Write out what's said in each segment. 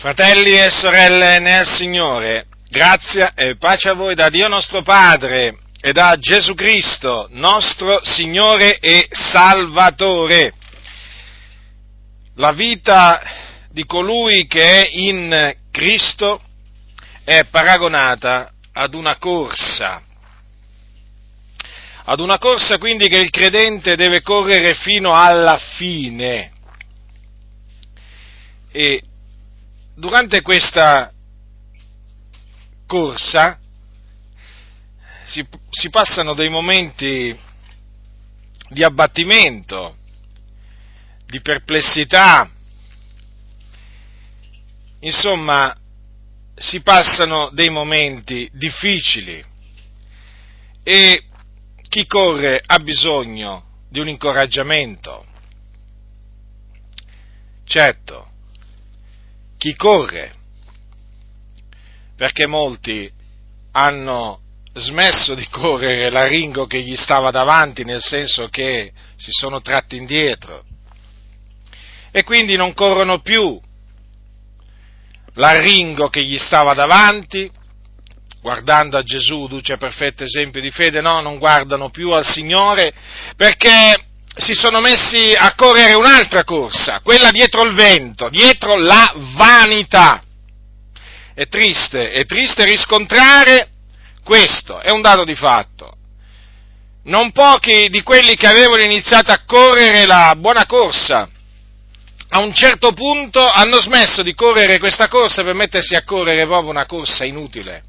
Fratelli e sorelle nel Signore, grazia e pace a voi da Dio nostro Padre e da Gesù Cristo, nostro Signore e Salvatore. La vita di colui che è in Cristo è paragonata ad una corsa, ad una corsa quindi che il credente deve correre fino alla fine. E durante questa corsa si, si, passano dei momenti di abbattimento, di perplessità, insomma si passano dei momenti difficili e chi corre ha bisogno di un incoraggiamento. Certo, chi corre, perché molti hanno smesso di correre l'aringo che gli stava davanti, nel senso che si sono tratti indietro. E quindi non corrono più. L'aringo che gli stava davanti, guardando a Gesù, duce perfetto esempio di fede, no, non guardano più al Signore perché si sono messi a correre un'altra corsa, quella dietro il vento, dietro la vanità. È triste, è triste riscontrare questo, è un dato di fatto. Non pochi di quelli che avevano iniziato a correre la buona corsa, a un certo punto hanno smesso di correre questa corsa per mettersi a correre proprio una corsa inutile.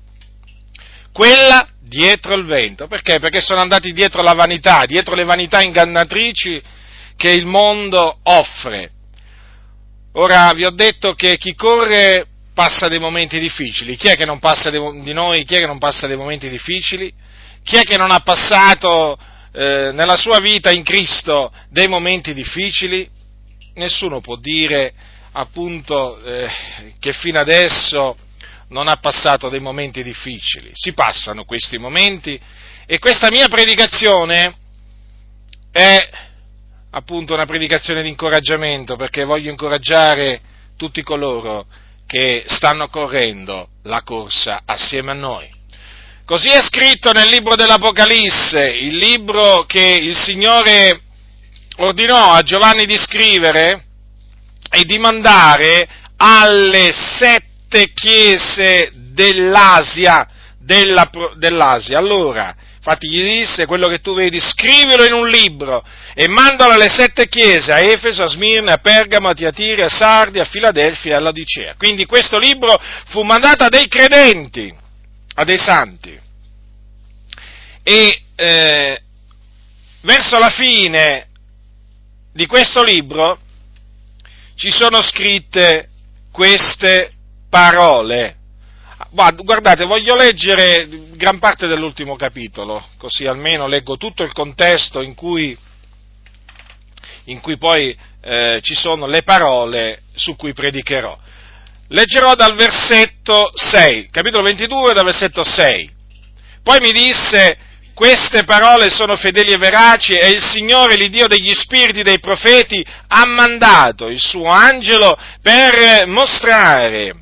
Quella dietro il vento. Perché? Perché sono andati dietro la vanità, dietro le vanità ingannatrici che il mondo offre. Ora vi ho detto che chi corre passa dei momenti difficili. Chi è che non passa dei, di noi? Chi è che non passa dei momenti difficili? Chi è che non ha passato eh, nella sua vita in Cristo dei momenti difficili? Nessuno può dire appunto eh, che fino adesso non ha passato dei momenti difficili, si passano questi momenti e questa mia predicazione è appunto una predicazione di incoraggiamento perché voglio incoraggiare tutti coloro che stanno correndo la corsa assieme a noi. Così è scritto nel libro dell'Apocalisse, il libro che il Signore ordinò a Giovanni di scrivere e di mandare alle sette sette chiese dell'Asia, della, dell'Asia. Allora, infatti gli disse, quello che tu vedi, scrivilo in un libro e mandalo alle sette chiese, a Efeso, a Smirne, a Pergamo, a Tiatiri, a Sardi, a Filadelfia e alla Dicea. Quindi questo libro fu mandato a dei credenti, a dei santi. E eh, verso la fine di questo libro ci sono scritte queste parole. Guardate, voglio leggere gran parte dell'ultimo capitolo, così almeno leggo tutto il contesto in cui, in cui poi eh, ci sono le parole su cui predicherò. Leggerò dal versetto 6, capitolo 22, dal versetto 6. Poi mi disse, queste parole sono fedeli e veraci e il Signore, l'Iddio degli spiriti dei profeti, ha mandato il suo angelo per mostrare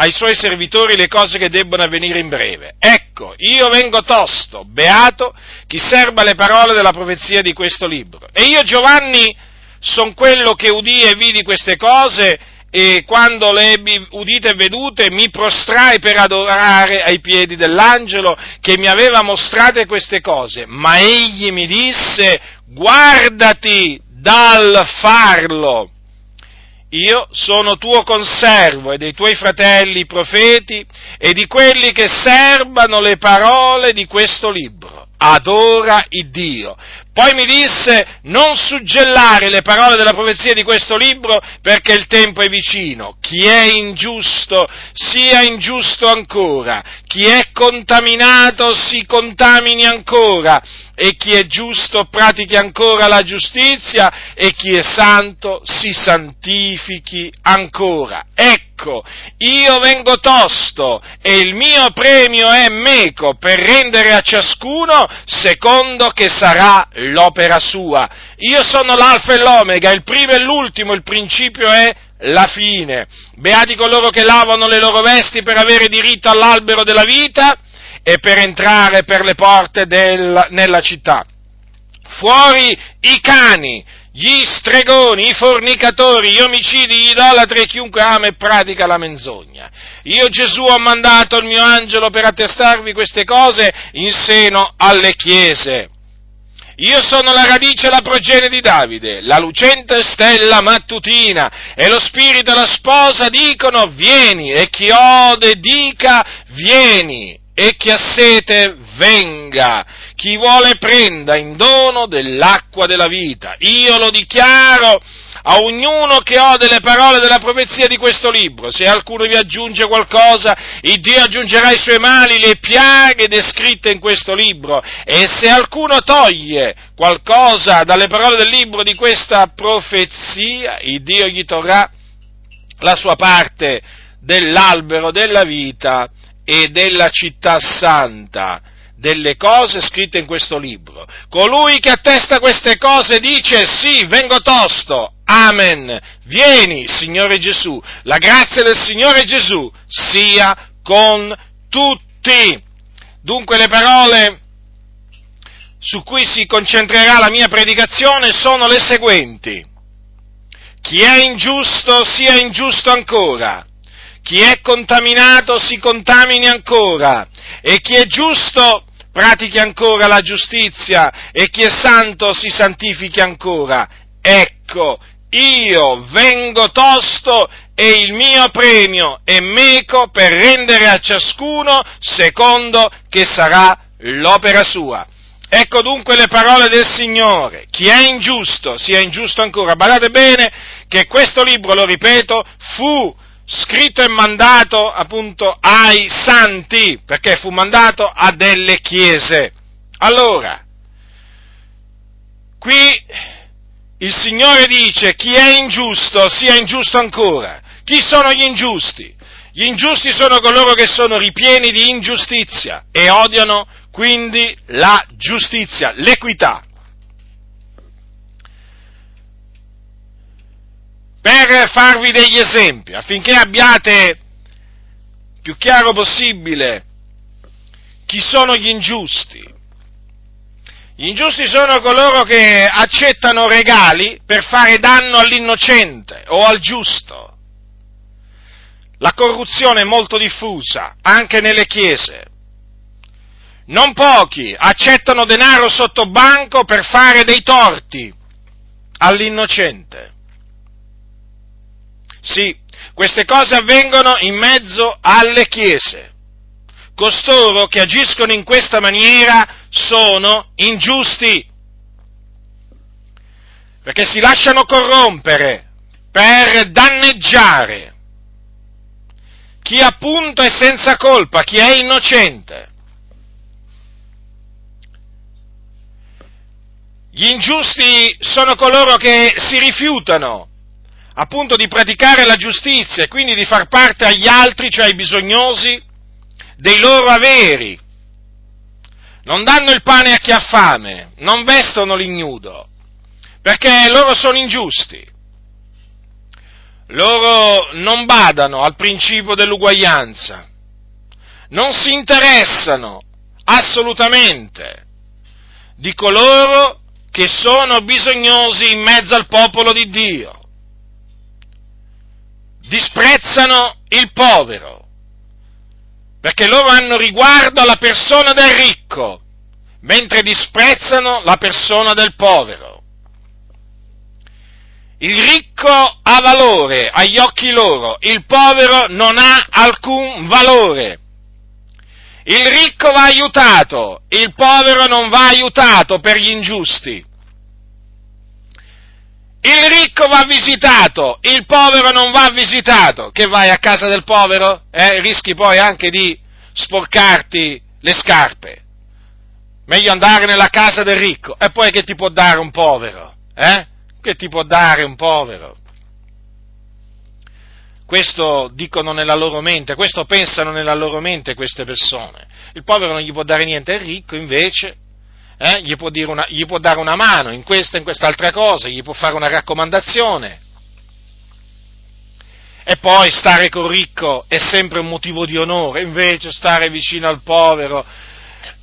ai suoi servitori le cose che debbono avvenire in breve. Ecco, io vengo tosto, beato, chi serba le parole della profezia di questo libro. E io, Giovanni, son quello che udì e vidi queste cose e quando le ebbi udite e vedute mi prostrai per adorare ai piedi dell'angelo che mi aveva mostrate queste cose. Ma egli mi disse, guardati dal farlo io sono tuo conservo e dei tuoi fratelli profeti e di quelli che serbano le parole di questo libro. Adora il Dio. Poi mi disse, non suggellare le parole della profezia di questo libro perché il tempo è vicino. Chi è ingiusto sia ingiusto ancora. Chi è contaminato si contamini ancora e chi è giusto pratichi ancora la giustizia e chi è santo si santifichi ancora. Ecco, io vengo tosto e il mio premio è meco per rendere a ciascuno secondo che sarà l'opera sua. Io sono l'alfa e l'omega, il primo e l'ultimo, il principio è la fine. Beati coloro che lavano le loro vesti per avere diritto all'albero della vita e per entrare per le porte del, nella città. Fuori i cani, gli stregoni, i fornicatori, gli omicidi, gli idolatri e chiunque ama e pratica la menzogna. Io Gesù ho mandato il mio angelo per attestarvi queste cose in seno alle chiese. Io sono la radice e la progenie di Davide, la lucente stella mattutina, e lo spirito e la sposa dicono vieni, e chi ode dica vieni, e chi ha sete venga, chi vuole prenda in dono dell'acqua della vita. Io lo dichiaro a ognuno che ode le parole della profezia di questo libro. Se alcuno vi aggiunge qualcosa, il Dio aggiungerà i suoi mali, le piaghe descritte in questo libro. E se alcuno toglie qualcosa dalle parole del libro di questa profezia, il Dio gli torrà la sua parte dell'albero della vita e della città santa delle cose scritte in questo libro. Colui che attesta queste cose dice sì, vengo tosto, amen, vieni Signore Gesù, la grazia del Signore Gesù sia con tutti. Dunque le parole su cui si concentrerà la mia predicazione sono le seguenti. Chi è ingiusto sia ingiusto ancora, chi è contaminato si contamini ancora, e chi è giusto pratichi ancora la giustizia e chi è santo si santifichi ancora. Ecco, io vengo tosto e il mio premio è meco per rendere a ciascuno secondo che sarà l'opera sua. Ecco dunque le parole del Signore. Chi è ingiusto sia ingiusto ancora. Badate bene che questo libro, lo ripeto, fu scritto e mandato appunto ai santi, perché fu mandato a delle chiese. Allora, qui il Signore dice chi è ingiusto sia ingiusto ancora. Chi sono gli ingiusti? Gli ingiusti sono coloro che sono ripieni di ingiustizia e odiano quindi la giustizia, l'equità. Per farvi degli esempi, affinché abbiate più chiaro possibile chi sono gli ingiusti. Gli ingiusti sono coloro che accettano regali per fare danno all'innocente o al giusto. La corruzione è molto diffusa anche nelle chiese. Non pochi accettano denaro sotto banco per fare dei torti all'innocente. Sì, queste cose avvengono in mezzo alle chiese. Costoro che agiscono in questa maniera sono ingiusti, perché si lasciano corrompere per danneggiare chi appunto è senza colpa, chi è innocente. Gli ingiusti sono coloro che si rifiutano appunto di praticare la giustizia e quindi di far parte agli altri, cioè ai bisognosi, dei loro averi. Non danno il pane a chi ha fame, non vestono l'ignudo, perché loro sono ingiusti. Loro non badano al principio dell'uguaglianza, non si interessano assolutamente di coloro che sono bisognosi in mezzo al popolo di Dio disprezzano il povero, perché loro hanno riguardo alla persona del ricco, mentre disprezzano la persona del povero. Il ricco ha valore agli occhi loro, il povero non ha alcun valore. Il ricco va aiutato, il povero non va aiutato per gli ingiusti. Il ricco va visitato, il povero non va visitato. Che vai a casa del povero? Eh, rischi poi anche di sporcarti le scarpe. Meglio andare nella casa del ricco. E poi che ti può dare un povero? Eh? Che ti può dare un povero? Questo dicono nella loro mente, questo pensano nella loro mente queste persone. Il povero non gli può dare niente, il ricco invece eh, gli, può una, gli, può dare una mano in questa e in quest'altra cosa, gli può fare una raccomandazione. e poi stare col ricco è sempre un motivo di onore, invece stare vicino al povero,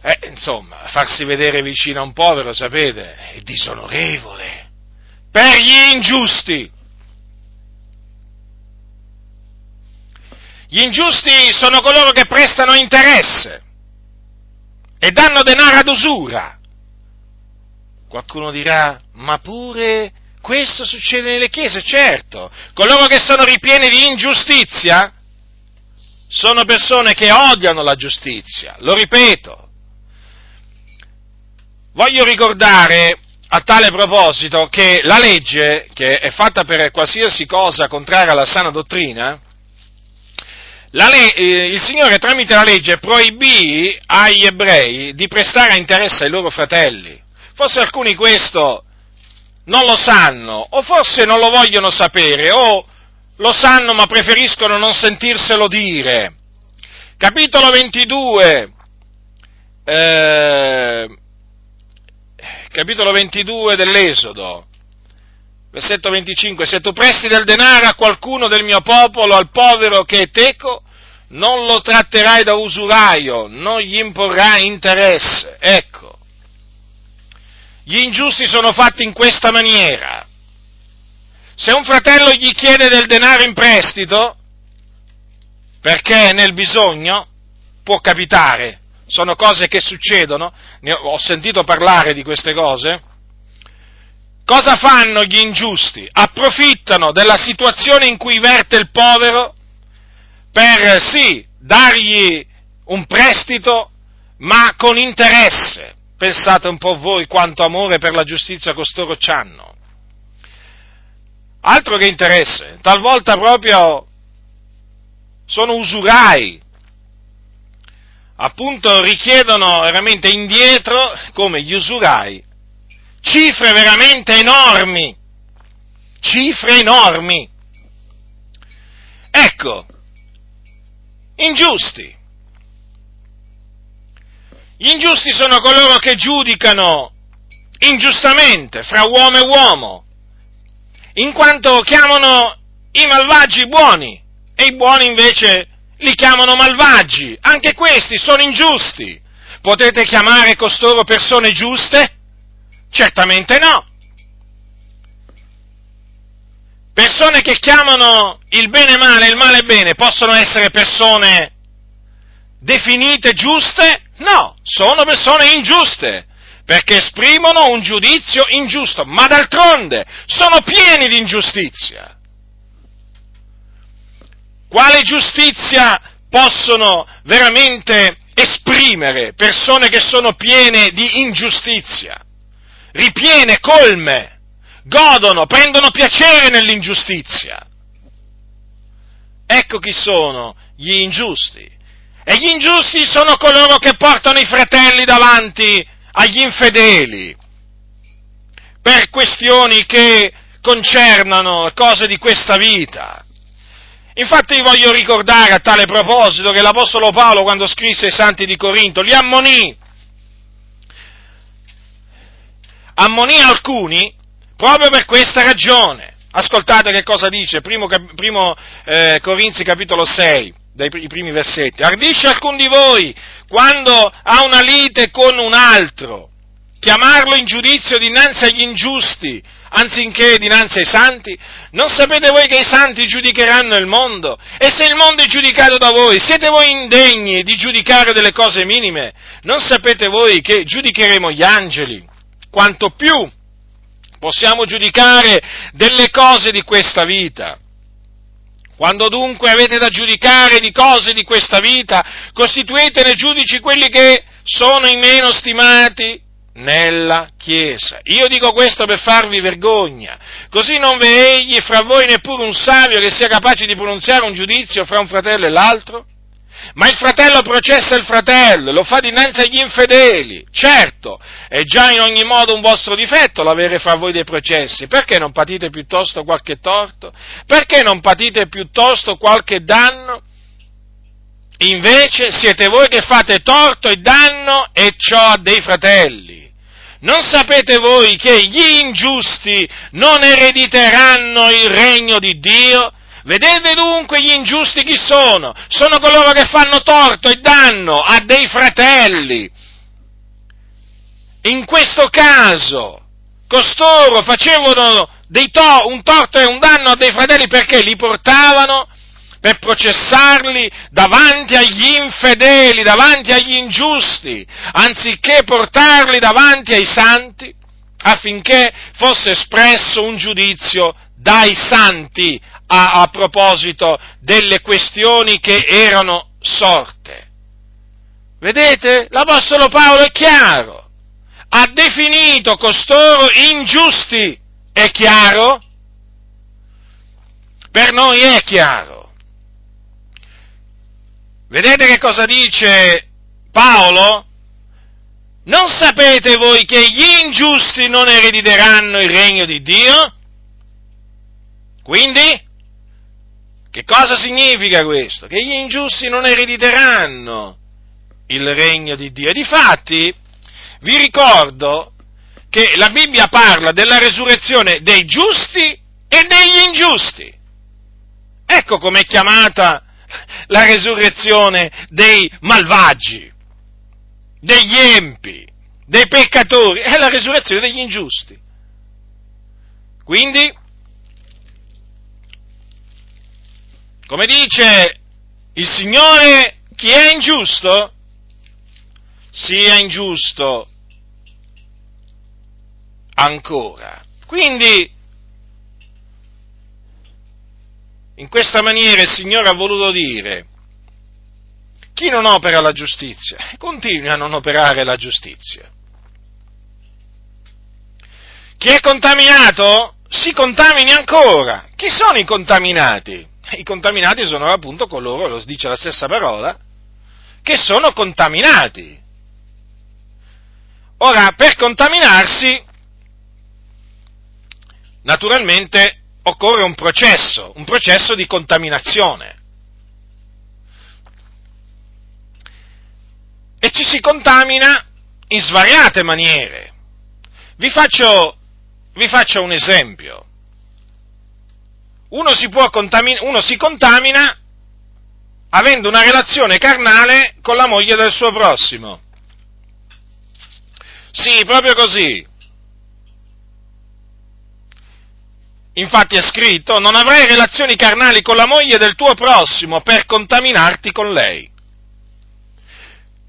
eh, insomma, farsi vedere vicino a un povero, sapete, è disonorevole per gli ingiusti. Gli ingiusti sono coloro che prestano interesse e danno denaro ad usura. Qualcuno dirà, ma pure questo succede nelle chiese, certo. Coloro che sono ripieni di ingiustizia sono persone che odiano la giustizia, lo ripeto. Voglio ricordare a tale proposito che la legge, che è fatta per qualsiasi cosa contraria alla sana dottrina, le- eh, il Signore tramite la legge proibì agli ebrei di prestare interesse ai loro fratelli. Forse alcuni questo non lo sanno, o forse non lo vogliono sapere, o lo sanno ma preferiscono non sentirselo dire. Capitolo 22, eh, capitolo 22 dell'Esodo, versetto 25, se tu presti del denaro a qualcuno del mio popolo, al povero che è teco, non lo tratterai da usuraio, non gli imporrai interesse. Ecco, gli ingiusti sono fatti in questa maniera. Se un fratello gli chiede del denaro in prestito, perché è nel bisogno, può capitare, sono cose che succedono, ho sentito parlare di queste cose, cosa fanno gli ingiusti? Approfittano della situazione in cui verte il povero per sì dargli un prestito, ma con interesse. Pensate un po' voi quanto amore per la giustizia costoro c'hanno. Altro che interesse, talvolta proprio sono usurai, appunto richiedono veramente indietro, come gli usurai, cifre veramente enormi, cifre enormi. Ecco, ingiusti. Gli ingiusti sono coloro che giudicano ingiustamente fra uomo e uomo, in quanto chiamano i malvagi buoni e i buoni invece li chiamano malvagi. Anche questi sono ingiusti. Potete chiamare costoro persone giuste? Certamente no. Persone che chiamano il bene male e il male bene possono essere persone definite giuste? No, sono persone ingiuste, perché esprimono un giudizio ingiusto, ma d'altronde sono pieni di ingiustizia. Quale giustizia possono veramente esprimere persone che sono piene di ingiustizia? Ripiene, colme godono, prendono piacere nell'ingiustizia. Ecco chi sono gli ingiusti. E gli ingiusti sono coloro che portano i fratelli davanti agli infedeli per questioni che concernano cose di questa vita. Infatti voglio ricordare a tale proposito che l'Apostolo Paolo quando scrisse ai santi di Corinto li ammonì, ammonì alcuni Proprio per questa ragione. Ascoltate che cosa dice, primo, primo eh, Corinzi capitolo 6, dai primi versetti. Ardisce alcun di voi, quando ha una lite con un altro, chiamarlo in giudizio dinanzi agli ingiusti, anziché dinanzi ai santi? Non sapete voi che i santi giudicheranno il mondo? E se il mondo è giudicato da voi, siete voi indegni di giudicare delle cose minime? Non sapete voi che giudicheremo gli angeli? Quanto più possiamo giudicare delle cose di questa vita. Quando dunque avete da giudicare di cose di questa vita, costituitene giudici quelli che sono i meno stimati nella Chiesa. Io dico questo per farvi vergogna, così non vi egli fra voi neppure un savio che sia capace di pronunziare un giudizio fra un fratello e l'altro? Ma il fratello processa il fratello, lo fa dinanzi agli infedeli. Certo, è già in ogni modo un vostro difetto l'avere fra voi dei processi. Perché non patite piuttosto qualche torto? Perché non patite piuttosto qualche danno? Invece siete voi che fate torto e danno e ciò a dei fratelli. Non sapete voi che gli ingiusti non erediteranno il regno di Dio? Vedete dunque gli ingiusti chi sono? Sono coloro che fanno torto e danno a dei fratelli. In questo caso, costoro facevano to- un torto e un danno a dei fratelli perché li portavano per processarli davanti agli infedeli, davanti agli ingiusti, anziché portarli davanti ai santi affinché fosse espresso un giudizio dai santi a, a proposito delle questioni che erano sorte. Vedete? L'Apostolo Paolo è chiaro, ha definito costoro ingiusti. È chiaro? Per noi è chiaro. Vedete che cosa dice Paolo? Non sapete voi che gli ingiusti non erediteranno il regno di Dio? Quindi, che cosa significa questo? Che gli ingiusti non erediteranno il regno di Dio. E difatti, vi ricordo che la Bibbia parla della resurrezione dei giusti e degli ingiusti. Ecco com'è chiamata la resurrezione dei malvagi degli empi, dei peccatori, è la resurrezione degli ingiusti. Quindi, come dice il Signore, chi è ingiusto sia ingiusto ancora. Quindi, in questa maniera il Signore ha voluto dire chi non opera la giustizia continui a non operare la giustizia. Chi è contaminato si contamini ancora. Chi sono i contaminati? I contaminati sono appunto coloro, lo dice la stessa parola, che sono contaminati. Ora, per contaminarsi, naturalmente occorre un processo, un processo di contaminazione. e ci si contamina in svariate maniere. Vi faccio, vi faccio un esempio. Uno si, contamina, uno si contamina avendo una relazione carnale con la moglie del suo prossimo. Sì, proprio così. Infatti è scritto, non avrai relazioni carnali con la moglie del tuo prossimo per contaminarti con lei.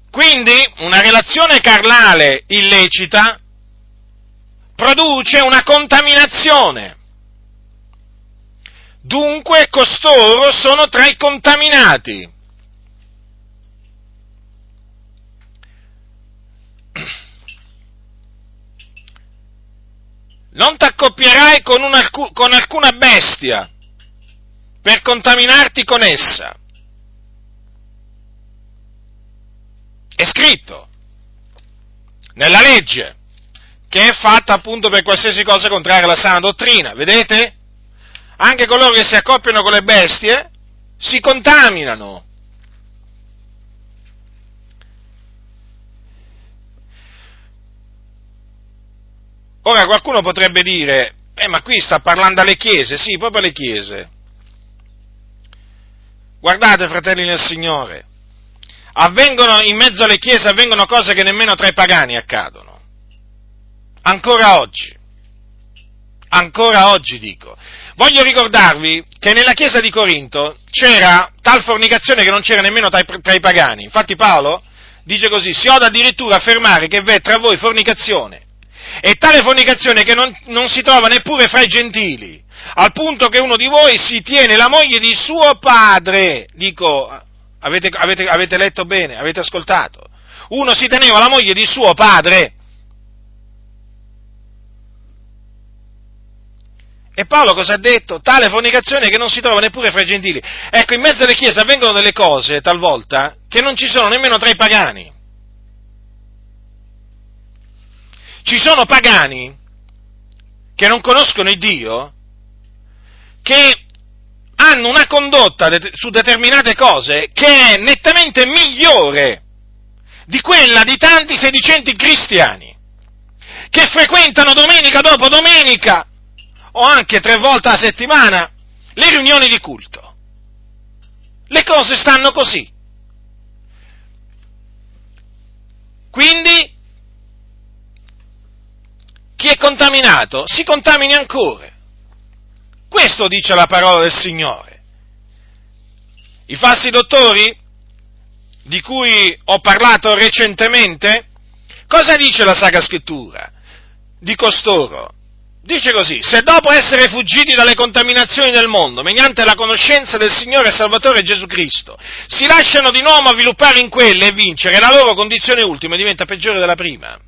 Quindi una relazione carnale illecita produce una contaminazione. Dunque costoro sono tra i contaminati. Non t'accoppierai con, una, con alcuna bestia per contaminarti con essa. È scritto nella legge che è fatta appunto per qualsiasi cosa contraria alla sana dottrina, vedete? Anche coloro che si accoppiano con le bestie si contaminano. Ora qualcuno potrebbe dire, eh ma qui sta parlando alle chiese, sì, proprio alle chiese. Guardate, fratelli del Signore, avvengono in mezzo alle chiese, avvengono cose che nemmeno tra i pagani accadono. Ancora oggi. Ancora oggi dico. Voglio ricordarvi che nella chiesa di Corinto c'era tal fornicazione che non c'era nemmeno tra i, tra i pagani. Infatti Paolo dice così, si oda addirittura affermare che v'è tra voi fornicazione. E tale fornicazione che non, non si trova neppure fra i gentili, al punto che uno di voi si tiene la moglie di suo padre. Dico, Avete, avete, avete letto bene, avete ascoltato. Uno si teneva la moglie di suo padre. E Paolo cosa ha detto? Tale fornicazione che non si trova neppure fra i gentili. Ecco, in mezzo alle chiese avvengono delle cose, talvolta, che non ci sono nemmeno tra i pagani. Ci sono pagani che non conoscono il Dio, che hanno una condotta su determinate cose che è nettamente migliore di quella di tanti sedicenti cristiani che frequentano domenica dopo domenica o anche tre volte a settimana le riunioni di culto. Le cose stanno così. Quindi, chi è contaminato si contamini ancora. Questo dice la parola del Signore. I falsi dottori, di cui ho parlato recentemente, cosa dice la Sacra Scrittura di costoro? Dice così, se dopo essere fuggiti dalle contaminazioni del mondo, mediante la conoscenza del Signore e Salvatore Gesù Cristo, si lasciano di nuovo avviluppare in quelle e vincere, la loro condizione ultima diventa peggiore della prima.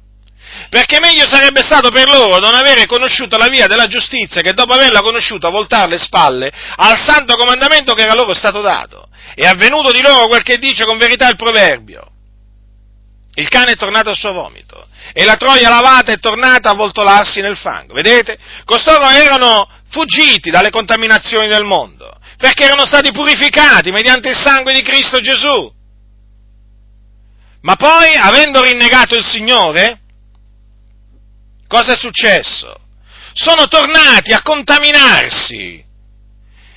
Perché meglio sarebbe stato per loro non avere conosciuto la via della giustizia che dopo averla conosciuta voltare le spalle al santo comandamento che era loro stato dato. È avvenuto di loro quel che dice con verità il proverbio. Il cane è tornato al suo vomito e la troia lavata è tornata a voltolarsi nel fango. Vedete? Costoro erano fuggiti dalle contaminazioni del mondo, perché erano stati purificati mediante il sangue di Cristo Gesù. Ma poi, avendo rinnegato il Signore, cosa è successo? Sono tornati a contaminarsi.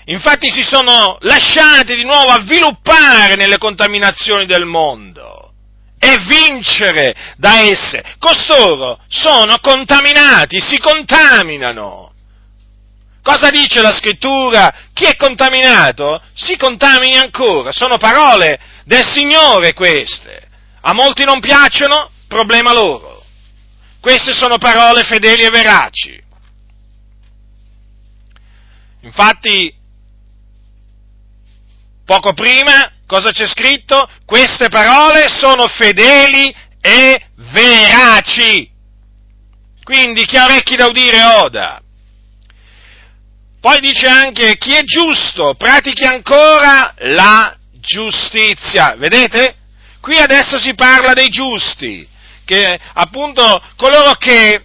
Infatti si sono lasciati di nuovo avviluppare nelle contaminazioni del mondo e vincere da esse. Costoro sono contaminati, si contaminano. Cosa dice la scrittura? Chi è contaminato si contamini ancora. Sono parole del Signore queste. A molti non piacciono, problema loro. Queste sono parole fedeli e veraci. Infatti, poco prima cosa c'è scritto? Queste parole sono fedeli e veraci. Quindi chi ha orecchi da udire oda. Poi dice anche chi è giusto pratichi ancora la giustizia. Vedete? Qui adesso si parla dei giusti, che appunto coloro che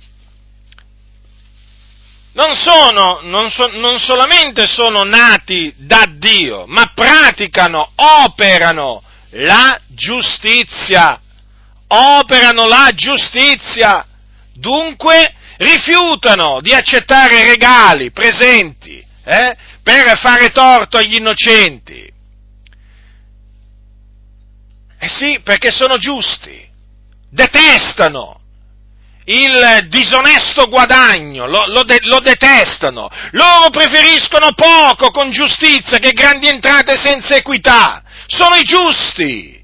non, sono, non, so, non solamente sono nati da Dio, ma praticano, operano la giustizia. Operano la giustizia. Dunque rifiutano di accettare regali, presenti, eh, per fare torto agli innocenti. Eh sì, perché sono giusti. Detestano il disonesto guadagno, lo, lo, de, lo, detestano, loro preferiscono poco con giustizia che grandi entrate senza equità, sono i giusti,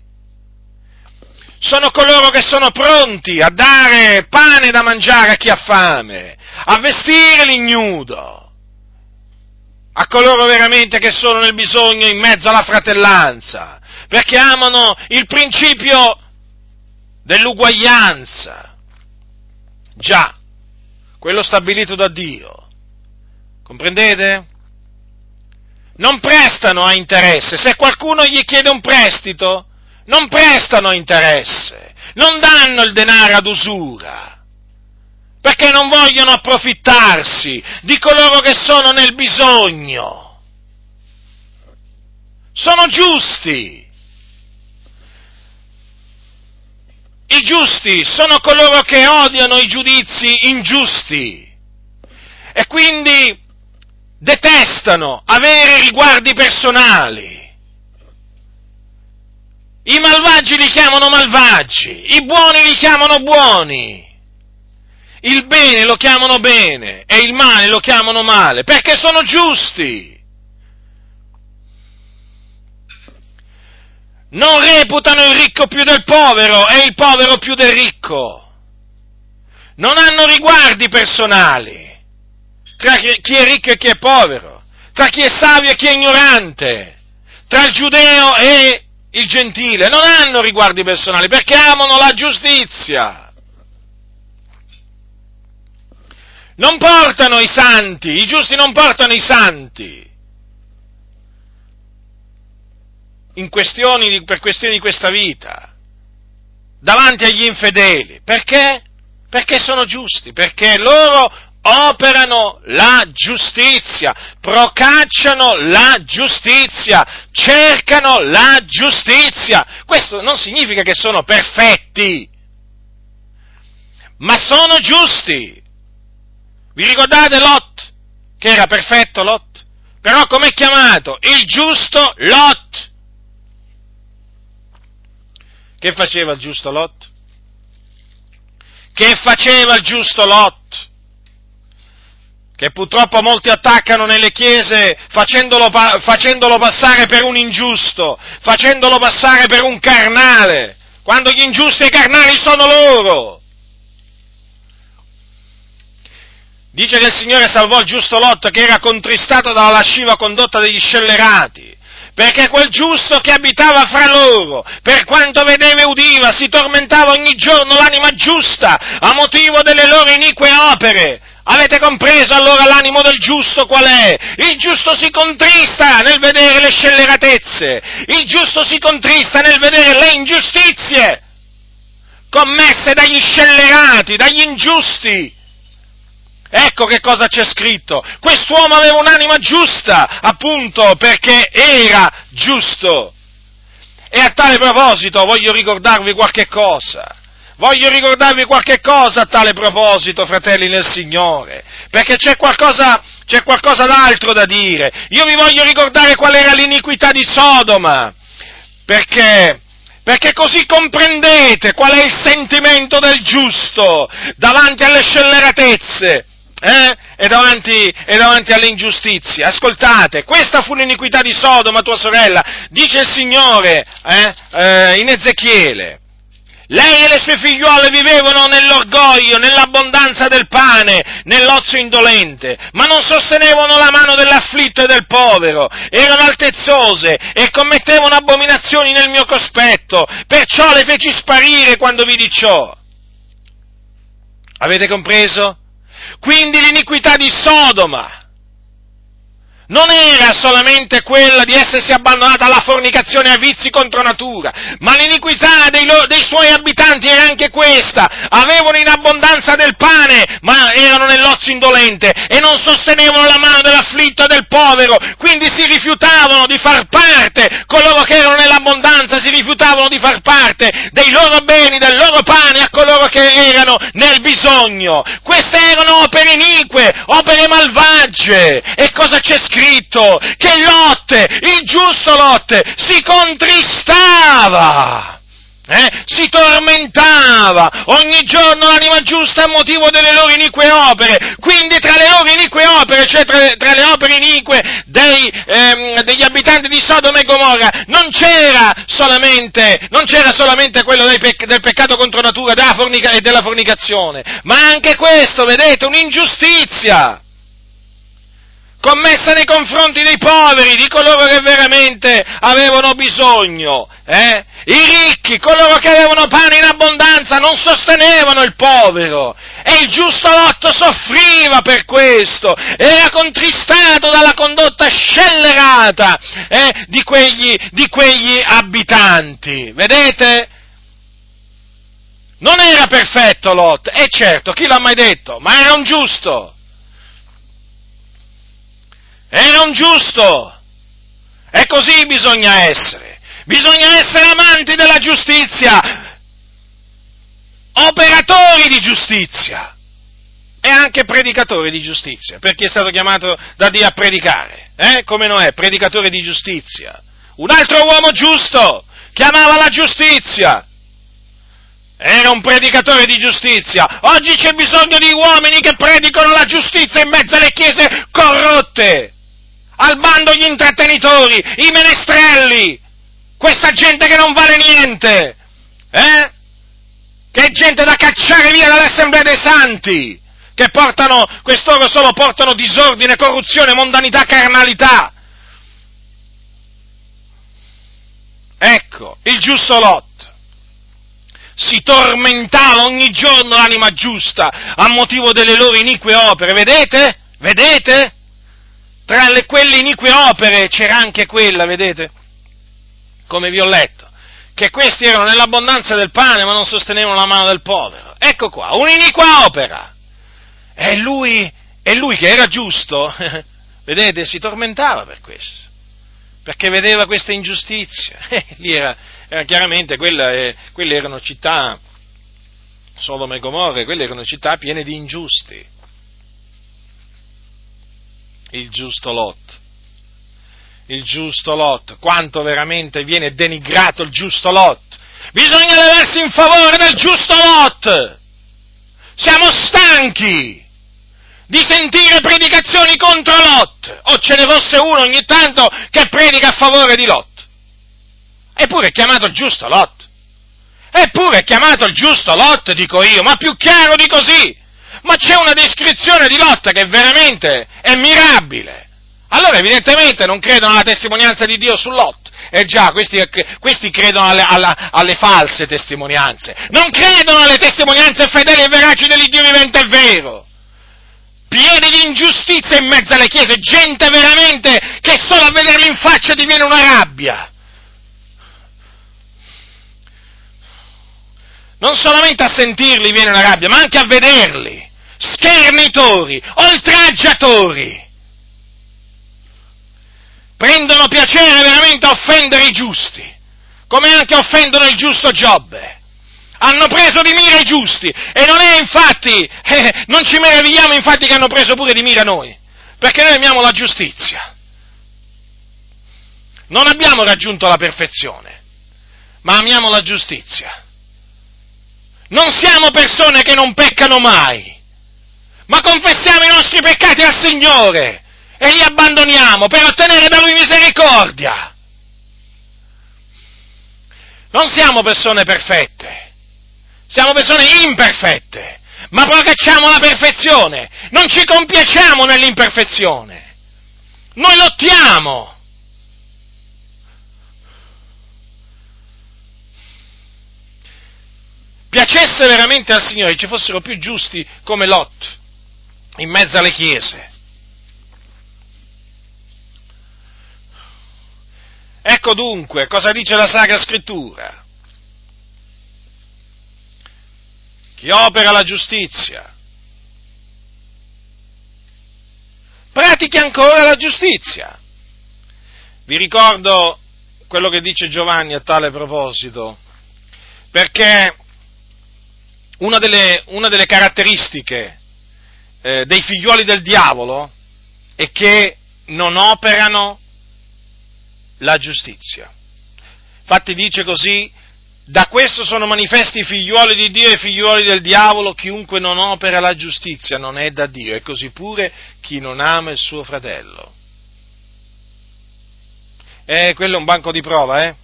sono coloro che sono pronti a dare pane da mangiare a chi ha fame, a vestire l'ignudo, a coloro veramente che sono nel bisogno in mezzo alla fratellanza, perché amano il principio dell'uguaglianza Già, quello stabilito da Dio. Comprendete? Non prestano a interesse. Se qualcuno gli chiede un prestito, non prestano a interesse. Non danno il denaro ad usura. Perché non vogliono approfittarsi di coloro che sono nel bisogno. Sono giusti. I giusti sono coloro che odiano i giudizi ingiusti e quindi detestano avere riguardi personali. I malvagi li chiamano malvagi, i buoni li chiamano buoni, il bene lo chiamano bene e il male lo chiamano male, perché sono giusti. Non reputano il ricco più del povero e il povero più del ricco. Non hanno riguardi personali tra chi è ricco e chi è povero, tra chi è savio e chi è ignorante, tra il giudeo e il gentile. Non hanno riguardi personali perché amano la giustizia. Non portano i santi, i giusti non portano i santi in questioni per questioni di questa vita, davanti agli infedeli. Perché? Perché sono giusti, perché loro operano la giustizia, procacciano la giustizia, cercano la giustizia. Questo non significa che sono perfetti, ma sono giusti. Vi ricordate Lot? Che era perfetto Lot? Però com'è chiamato? Il giusto Lot. Che faceva il giusto Lot? Che faceva il giusto Lot? Che purtroppo molti attaccano nelle chiese facendolo, facendolo passare per un ingiusto, facendolo passare per un carnale, quando gli ingiusti e i carnali sono loro. Dice che il Signore salvò il giusto Lot che era contristato dalla lasciva condotta degli scellerati perché quel giusto che abitava fra loro, per quanto vedeva e udiva, si tormentava ogni giorno l'anima giusta a motivo delle loro inique opere. Avete compreso allora l'animo del giusto qual è? Il giusto si contrista nel vedere le scelleratezze, il giusto si contrista nel vedere le ingiustizie commesse dagli scellerati, dagli ingiusti. Ecco che cosa c'è scritto. Quest'uomo aveva un'anima giusta, appunto perché era giusto. E a tale proposito voglio ricordarvi qualche cosa. Voglio ricordarvi qualche cosa a tale proposito, fratelli nel Signore, perché c'è qualcosa, c'è qualcosa d'altro da dire. Io vi voglio ricordare qual era l'iniquità di Sodoma, perché perché così comprendete qual è il sentimento del giusto davanti alle scelleratezze eh? e, davanti, e davanti alle ingiustizie. Ascoltate, questa fu l'iniquità di Sodoma, tua sorella, dice il Signore eh? Eh, in Ezechiele. Lei e le sue figliuole vivevano nell'orgoglio, nell'abbondanza del pane, nell'ozio indolente, ma non sostenevano la mano dell'afflitto e del povero, erano altezzose e commettevano abominazioni nel mio cospetto, perciò le feci sparire quando vidi ciò. Avete compreso? Quindi l'iniquità di Sodoma non era solamente quella di essersi abbandonata alla fornicazione e a vizi contro natura, ma l'iniquità dei, loro, dei, suoi abitanti era anche questa. Avevano in abbondanza del pane, ma erano nell'ozio indolente e non sostenevano la mano dell'afflitto e del povero, quindi si rifiutavano di far parte, coloro che erano nell'abbondanza si rifiutavano di far parte dei loro beni, del loro pane a coloro che erano nel bisogno. Queste erano opere inique, opere malvagie. E cosa c'è scritto? Scritto che Lot, il giusto Lot, si contristava. Eh? si tormentava ogni giorno l'anima giusta a motivo delle loro inique opere. Quindi tra le loro inique opere, cioè tra, tra le opere inique dei, ehm, degli abitanti di Sodoma e Gomorra, non c'era solamente, non c'era solamente quello pec- del peccato contro natura della fornica- e della fornicazione, ma anche questo, vedete, un'ingiustizia commessa nei confronti dei poveri, di coloro che veramente avevano bisogno. Eh? I ricchi, coloro che avevano pane in abbondanza, non sostenevano il povero. E il giusto lotto soffriva per questo, era contristato dalla condotta scellerata eh, di, quegli, di quegli abitanti. Vedete? Non era perfetto Lot, e certo, chi l'ha mai detto? Ma era un giusto era un giusto. E così bisogna essere. Bisogna essere amanti della giustizia, operatori di giustizia e anche predicatori di giustizia, perché è stato chiamato da Dio a predicare, eh? come Noè, predicatore di giustizia. Un altro uomo giusto chiamava la giustizia, era un predicatore di giustizia. Oggi c'è bisogno di uomini che predicano la giustizia in mezzo alle chiese corrotte al bando gli intrattenitori, i menestrelli, questa gente che non vale niente, eh? Che è gente da cacciare via dall'Assemblea dei Santi, che portano, quest'oro solo portano disordine, corruzione, mondanità, carnalità. Ecco, il giusto Lot si tormentava ogni giorno l'anima giusta a motivo delle loro inique opere, vedete? Vedete? Tra le, quelle inique opere c'era anche quella, vedete? Come vi ho letto, che questi erano nell'abbondanza del pane ma non sostenevano la mano del povero. Ecco qua, un'iniqua opera. E lui, e lui che era giusto, vedete, si tormentava per questo, perché vedeva questa ingiustizia. E lì era, era chiaramente, quella, eh, quelle erano città, Sodoma e Gomorra, quelle erano città piene di ingiusti il giusto Lot. il giusto Lot, quanto veramente viene denigrato il giusto Lot. Bisogna levarsi in favore del giusto Lot. Siamo stanchi di sentire predicazioni contro Lot, o ce ne fosse uno ogni tanto che predica a favore di Lot. Eppure è chiamato il giusto Lot. Eppure è chiamato il giusto Lot, dico io, ma più chiaro di così. Ma c'è una descrizione di Lot che veramente è mirabile. Allora evidentemente non credono alla testimonianza di Dio su Lot. Eh già, questi, questi credono alle, alla, alle, false testimonianze. Non credono alle testimonianze fedeli e veraci dell'Iddio vivente e vero. Pieni di ingiustizia in mezzo alle chiese, gente veramente che solo a vederli in faccia diviene una rabbia. Non solamente a sentirli viene una rabbia, ma anche a vederli, schernitori, oltraggiatori. Prendono piacere veramente a offendere i giusti, come anche offendono il giusto Giobbe. Hanno preso di mira i giusti e non è infatti, eh, non ci meravigliamo infatti che hanno preso pure di mira noi, perché noi amiamo la giustizia. Non abbiamo raggiunto la perfezione, ma amiamo la giustizia. Non siamo persone che non peccano mai, ma confessiamo i nostri peccati al Signore e li abbandoniamo per ottenere da Lui misericordia. Non siamo persone perfette, siamo persone imperfette, ma procacciamo la perfezione, non ci compiacciamo nell'imperfezione, noi lottiamo piacesse veramente al Signore ci fossero più giusti come Lot in mezzo alle chiese. Ecco dunque cosa dice la Sacra Scrittura. Chi opera la giustizia pratichi ancora la giustizia. Vi ricordo quello che dice Giovanni a tale proposito, perché una delle, una delle caratteristiche eh, dei figlioli del diavolo è che non operano la giustizia. Infatti dice così, da questo sono manifesti i figlioli di Dio e i figlioli del diavolo, chiunque non opera la giustizia non è da Dio, e così pure chi non ama il suo fratello. Eh, quello è un banco di prova, eh?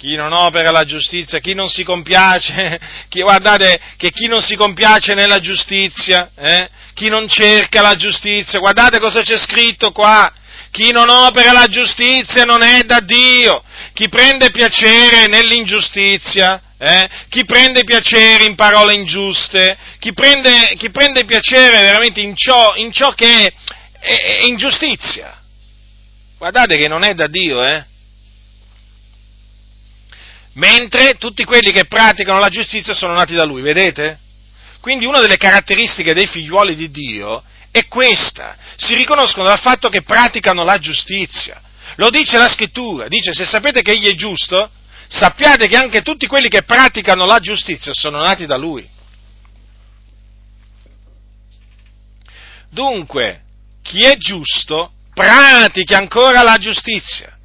Chi non opera la giustizia, chi non si compiace, chi, guardate che chi non si compiace nella giustizia, eh, chi non cerca la giustizia, guardate cosa c'è scritto qua, chi non opera la giustizia non è da Dio, chi prende piacere nell'ingiustizia, eh, chi prende piacere in parole ingiuste, chi prende, chi prende piacere veramente in ciò, in ciò che è, è, è ingiustizia. Guardate che non è da Dio, eh? Mentre tutti quelli che praticano la giustizia sono nati da lui, vedete? Quindi una delle caratteristiche dei figliuoli di Dio è questa, si riconoscono dal fatto che praticano la giustizia. Lo dice la scrittura, dice se sapete che egli è giusto, sappiate che anche tutti quelli che praticano la giustizia sono nati da lui. Dunque, chi è giusto pratica ancora la giustizia.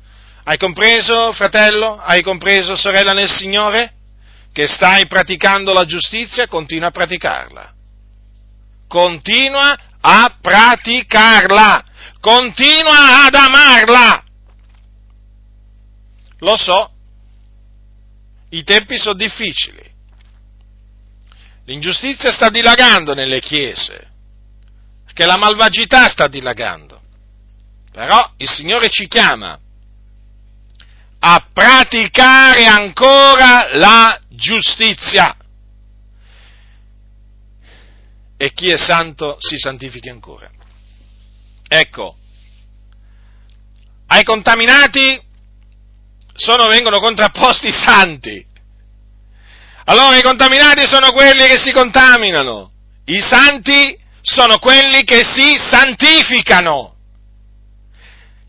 Hai compreso, fratello? Hai compreso, sorella nel Signore? Che stai praticando la giustizia? Continua a praticarla. Continua a praticarla. Continua ad amarla. Lo so, i tempi sono difficili. L'ingiustizia sta dilagando nelle chiese, perché la malvagità sta dilagando. Però il Signore ci chiama a praticare ancora la giustizia. E chi è santo si santifichi ancora. Ecco, ai contaminati sono, vengono contrapposti i santi. Allora i contaminati sono quelli che si contaminano, i santi sono quelli che si santificano,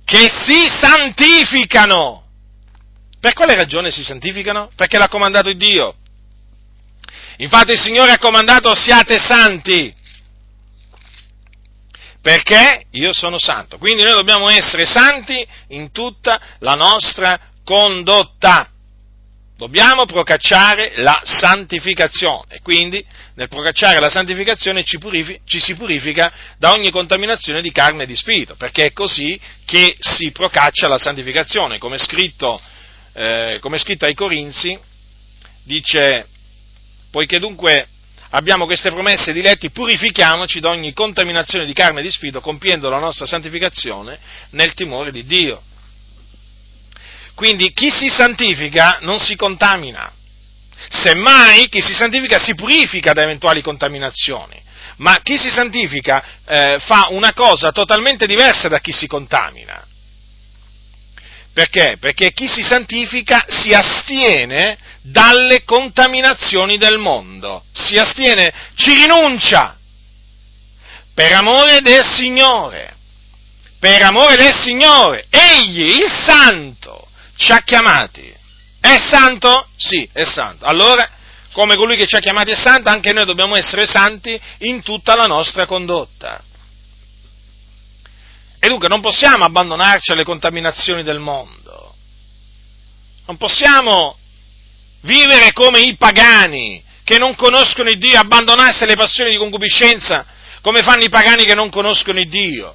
che si santificano. Per quale ragione si santificano? Perché l'ha comandato Dio. Infatti il Signore ha comandato siate santi, perché io sono santo. Quindi noi dobbiamo essere santi in tutta la nostra condotta. Dobbiamo procacciare la santificazione, quindi nel procacciare la santificazione ci, purifi- ci, si purifica da ogni contaminazione di carne e di spirito, perché è così che si procaccia la santificazione, come è scritto, eh, come scritto ai Corinzi, dice, poiché dunque abbiamo queste promesse diletti, purifichiamoci da ogni contaminazione di carne e di spirito, compiendo la nostra santificazione nel timore di Dio. Quindi chi si santifica non si contamina, semmai chi si santifica si purifica da eventuali contaminazioni, ma chi si santifica eh, fa una cosa totalmente diversa da chi si contamina. Perché? Perché chi si santifica si astiene dalle contaminazioni del mondo, si astiene, ci rinuncia per amore del Signore, per amore del Signore. Egli, il Santo, ci ha chiamati. È santo? Sì, è santo. Allora, come colui che ci ha chiamati è santo, anche noi dobbiamo essere santi in tutta la nostra condotta. E dunque non possiamo abbandonarci alle contaminazioni del mondo. Non possiamo vivere come i pagani che non conoscono il Dio, abbandonarsi alle passioni di concupiscenza come fanno i pagani che non conoscono il Dio.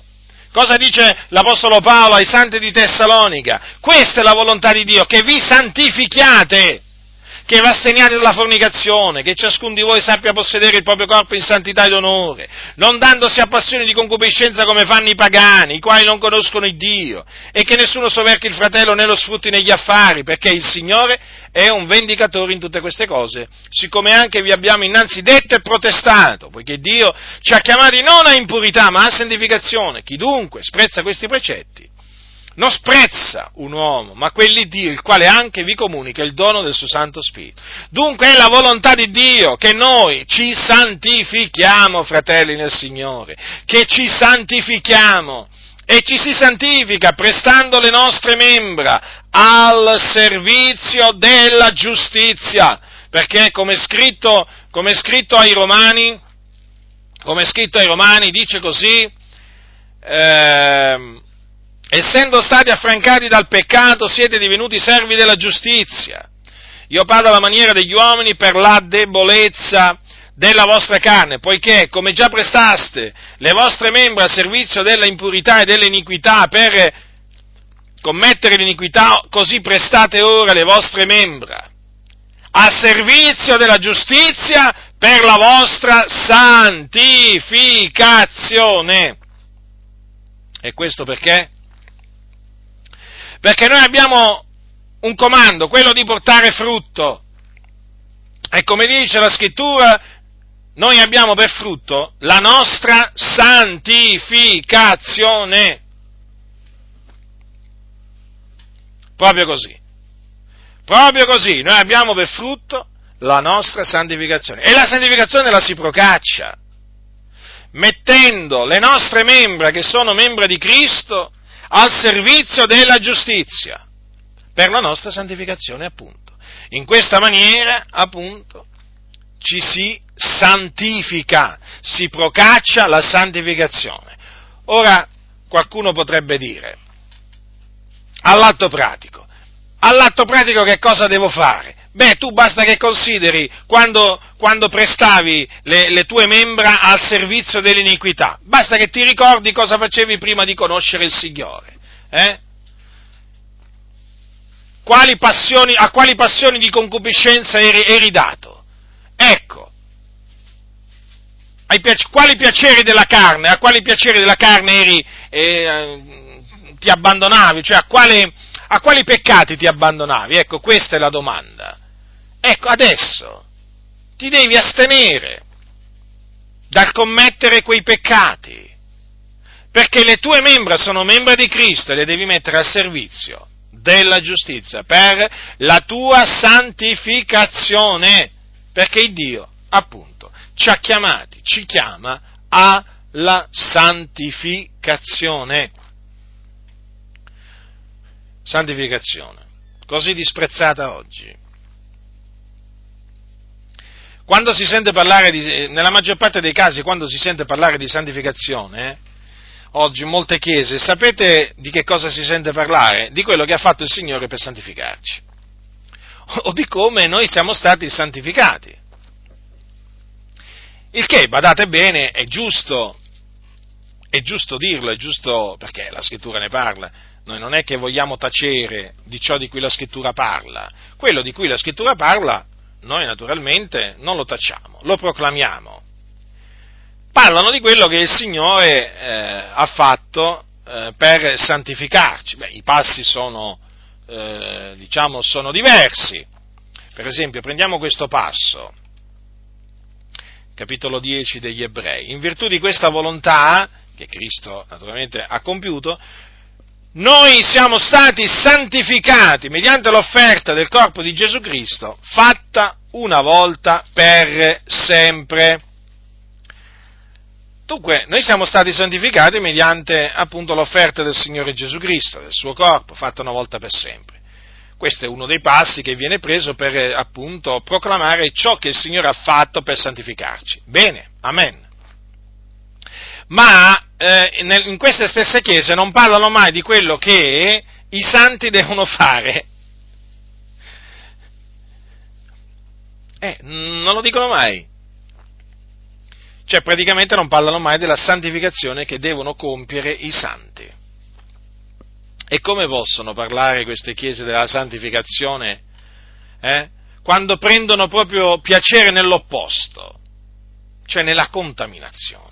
Cosa dice l'Apostolo Paolo ai santi di Tessalonica? Questa è la volontà di Dio, che vi santifichiate, che vi asteniate dalla fornicazione, che ciascuno di voi sappia possedere il proprio corpo in santità ed onore, non dandosi a passioni di concupiscenza come fanno i pagani, i quali non conoscono il Dio, e che nessuno soverchi il fratello né lo sfrutti negli affari, perché il Signore è un vendicatore in tutte queste cose, siccome anche vi abbiamo innanzi detto e protestato, poiché Dio ci ha chiamati non a impurità ma a santificazione. Chi dunque sprezza questi precetti non sprezza un uomo, ma quelli Dio, il quale anche vi comunica il dono del suo Santo Spirito. Dunque è la volontà di Dio che noi ci santifichiamo, fratelli nel Signore, che ci santifichiamo e ci si santifica prestando le nostre membra al servizio della giustizia, perché come è scritto, come è scritto ai Romani, come è scritto ai Romani, dice così, eh, essendo stati affrancati dal peccato siete divenuti servi della giustizia. Io parlo alla maniera degli uomini per la debolezza della vostra carne, poiché come già prestaste le vostre membra al servizio della impurità e dell'iniquità per commettere l'iniquità, così prestate ora le vostre membra a servizio della giustizia per la vostra santificazione. E questo perché? Perché noi abbiamo un comando, quello di portare frutto. E come dice la scrittura, noi abbiamo per frutto la nostra santificazione. Proprio così. Proprio così, noi abbiamo per frutto la nostra santificazione. E la santificazione la si procaccia, mettendo le nostre membra, che sono membra di Cristo, al servizio della giustizia, per la nostra santificazione, appunto. In questa maniera, appunto, ci si santifica, si procaccia la santificazione. Ora, qualcuno potrebbe dire, all'atto pratico. All'atto pratico che cosa devo fare? Beh, tu basta che consideri quando, quando prestavi le, le, tue membra al servizio dell'iniquità, basta che ti ricordi cosa facevi prima di conoscere il Signore. Eh? Quali passioni, a quali passioni di concupiscenza eri, eri dato? Ecco, ai piace, quali piaceri della carne, a quali piaceri della carne eri, eh, ti abbandonavi, cioè a, quale, a quali peccati ti abbandonavi? Ecco, questa è la domanda. Ecco, adesso ti devi astenere dal commettere quei peccati, perché le tue membra sono membra di Cristo e le devi mettere al servizio della giustizia per la tua santificazione, perché Dio, appunto, ci ha chiamati, ci chiama alla santificazione santificazione, così disprezzata oggi. Quando si sente parlare di, nella maggior parte dei casi, quando si sente parlare di santificazione, oggi in molte chiese, sapete di che cosa si sente parlare? Di quello che ha fatto il Signore per santificarci. O di come noi siamo stati santificati. Il che, badate bene, è giusto, è giusto dirlo, è giusto perché la scrittura ne parla. Noi non è che vogliamo tacere di ciò di cui la scrittura parla. Quello di cui la scrittura parla, noi naturalmente non lo tacciamo, lo proclamiamo parlano di quello che il Signore eh, ha fatto eh, per santificarci. Beh, I passi sono, eh, diciamo, sono diversi. Per esempio, prendiamo questo passo, capitolo 10 degli Ebrei. In virtù di questa volontà, che Cristo naturalmente ha compiuto, noi siamo stati santificati mediante l'offerta del corpo di Gesù Cristo, fatta una volta per sempre. Dunque, noi siamo stati santificati mediante appunto l'offerta del Signore Gesù Cristo, del suo corpo, fatta una volta per sempre. Questo è uno dei passi che viene preso per appunto proclamare ciò che il Signore ha fatto per santificarci. Bene, amen. Ma eh, in queste stesse chiese non parlano mai di quello che i santi devono fare. Eh, non lo dicono mai. Cioè praticamente non parlano mai della santificazione che devono compiere i santi. E come possono parlare queste chiese della santificazione eh? quando prendono proprio piacere nell'opposto, cioè nella contaminazione?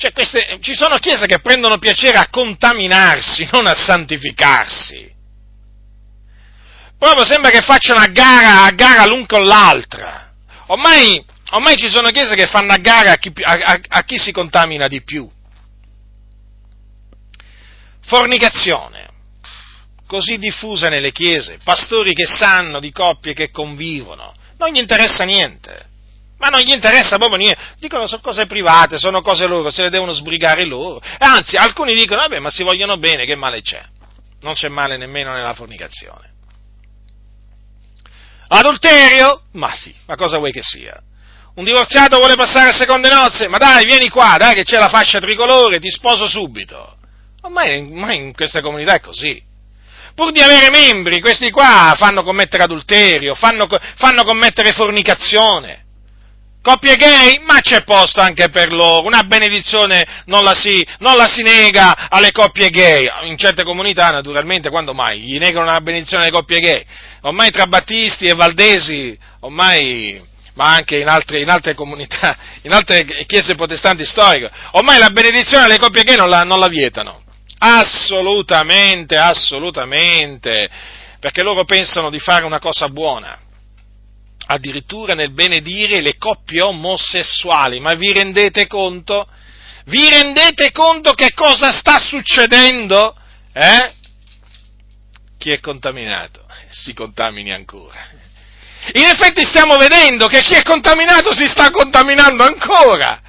Cioè queste, ci sono chiese che prendono piacere a contaminarsi, non a santificarsi. Proprio sembra che facciano a gara, a gara l'un con l'altra. Ormai Ormai ci sono chiese che fanno a gara a chi, a, a, a chi si contamina di più. Fornicazione, così diffusa nelle chiese, pastori che sanno di coppie che convivono, non gli interessa niente. Ma non gli interessa proprio niente. Dicono sono cose private, sono cose loro, se le devono sbrigare loro. Anzi, alcuni dicono, vabbè, ma si vogliono bene, che male c'è? Non c'è male nemmeno nella fornicazione. Adulterio? Ma sì, ma cosa vuoi che sia? Un divorziato vuole passare a seconde nozze? Ma dai, vieni qua, dai che c'è la fascia tricolore, ti sposo subito. Ormai, ormai in queste comunità è così. Pur di avere membri, questi qua fanno commettere adulterio, fanno, fanno commettere fornicazione. Coppie gay? Ma c'è posto anche per loro, una benedizione non la, si, non la si nega alle coppie gay. In certe comunità, naturalmente, quando mai? Gli negano una benedizione alle coppie gay? Ormai tra battisti e valdesi, ormai ma anche in altre, in altre, comunità, in altre chiese protestanti storiche. Ormai la benedizione alle coppie gay non la, non la vietano. Assolutamente, assolutamente. Perché loro pensano di fare una cosa buona. Addirittura nel benedire le coppie omosessuali. Ma vi rendete conto? Vi rendete conto che cosa sta succedendo? Eh? Chi è contaminato si contamini ancora. In effetti stiamo vedendo che chi è contaminato si sta contaminando ancora.